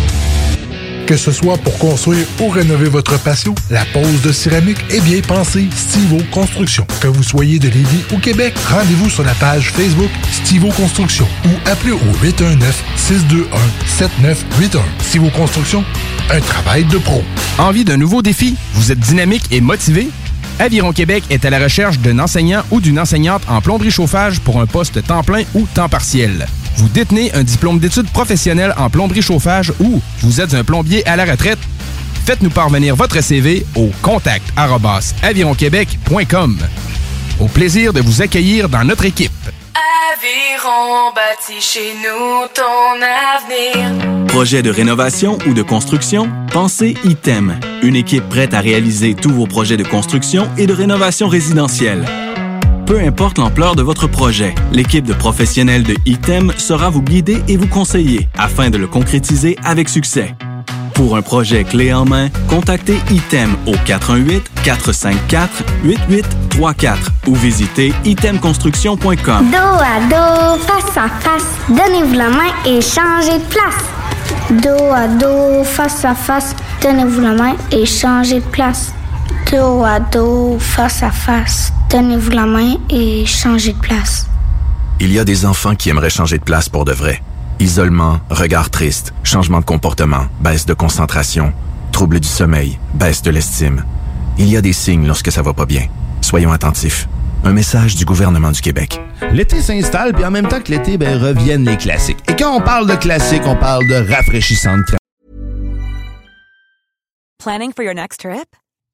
Que ce soit pour construire ou rénover votre patio, la pose de céramique est bien pensée Stivo Construction. Que vous soyez de Lévis ou Québec, rendez-vous sur la page Facebook Stivo Construction ou appelez au 819-621-7981. Stivo Construction, un travail de pro. Envie d'un nouveau défi? Vous êtes dynamique et motivé? Aviron Québec est à la recherche d'un enseignant ou d'une enseignante en plomberie chauffage pour un poste temps plein ou temps partiel. Vous détenez un diplôme d'études professionnelles en plomberie chauffage ou vous êtes un plombier à la retraite? Faites-nous parvenir votre CV au contact avironquebec.com. Au plaisir de vous accueillir dans notre équipe. Aviron bâti chez nous ton avenir. Projet de rénovation ou de construction? Pensez ITEM, une équipe prête à réaliser tous vos projets de construction et de rénovation résidentielle. Peu importe l'ampleur de votre projet, l'équipe de professionnels de ITEM sera vous guider et vous conseiller afin de le concrétiser avec succès. Pour un projet clé en main, contactez ITEM au 418-454-8834 ou visitez itemconstruction.com. Dos à dos, face à face, donnez-vous la main et changez de place. Dos à dos, face à face, donnez-vous la main et changez de place. Dos à dos, face à face, donnez-vous la main et changez de place. Il y a des enfants qui aimeraient changer de place pour de vrai. Isolement, regard triste, changement de comportement, baisse de concentration, troubles du sommeil, baisse de l'estime. Il y a des signes lorsque ça va pas bien. Soyons attentifs. Un message du gouvernement du Québec. L'été s'installe, puis en même temps que l'été, ben, reviennent les classiques. Et quand on parle de classiques, on parle de rafraîchissantes crèmes. Planning for your next trip?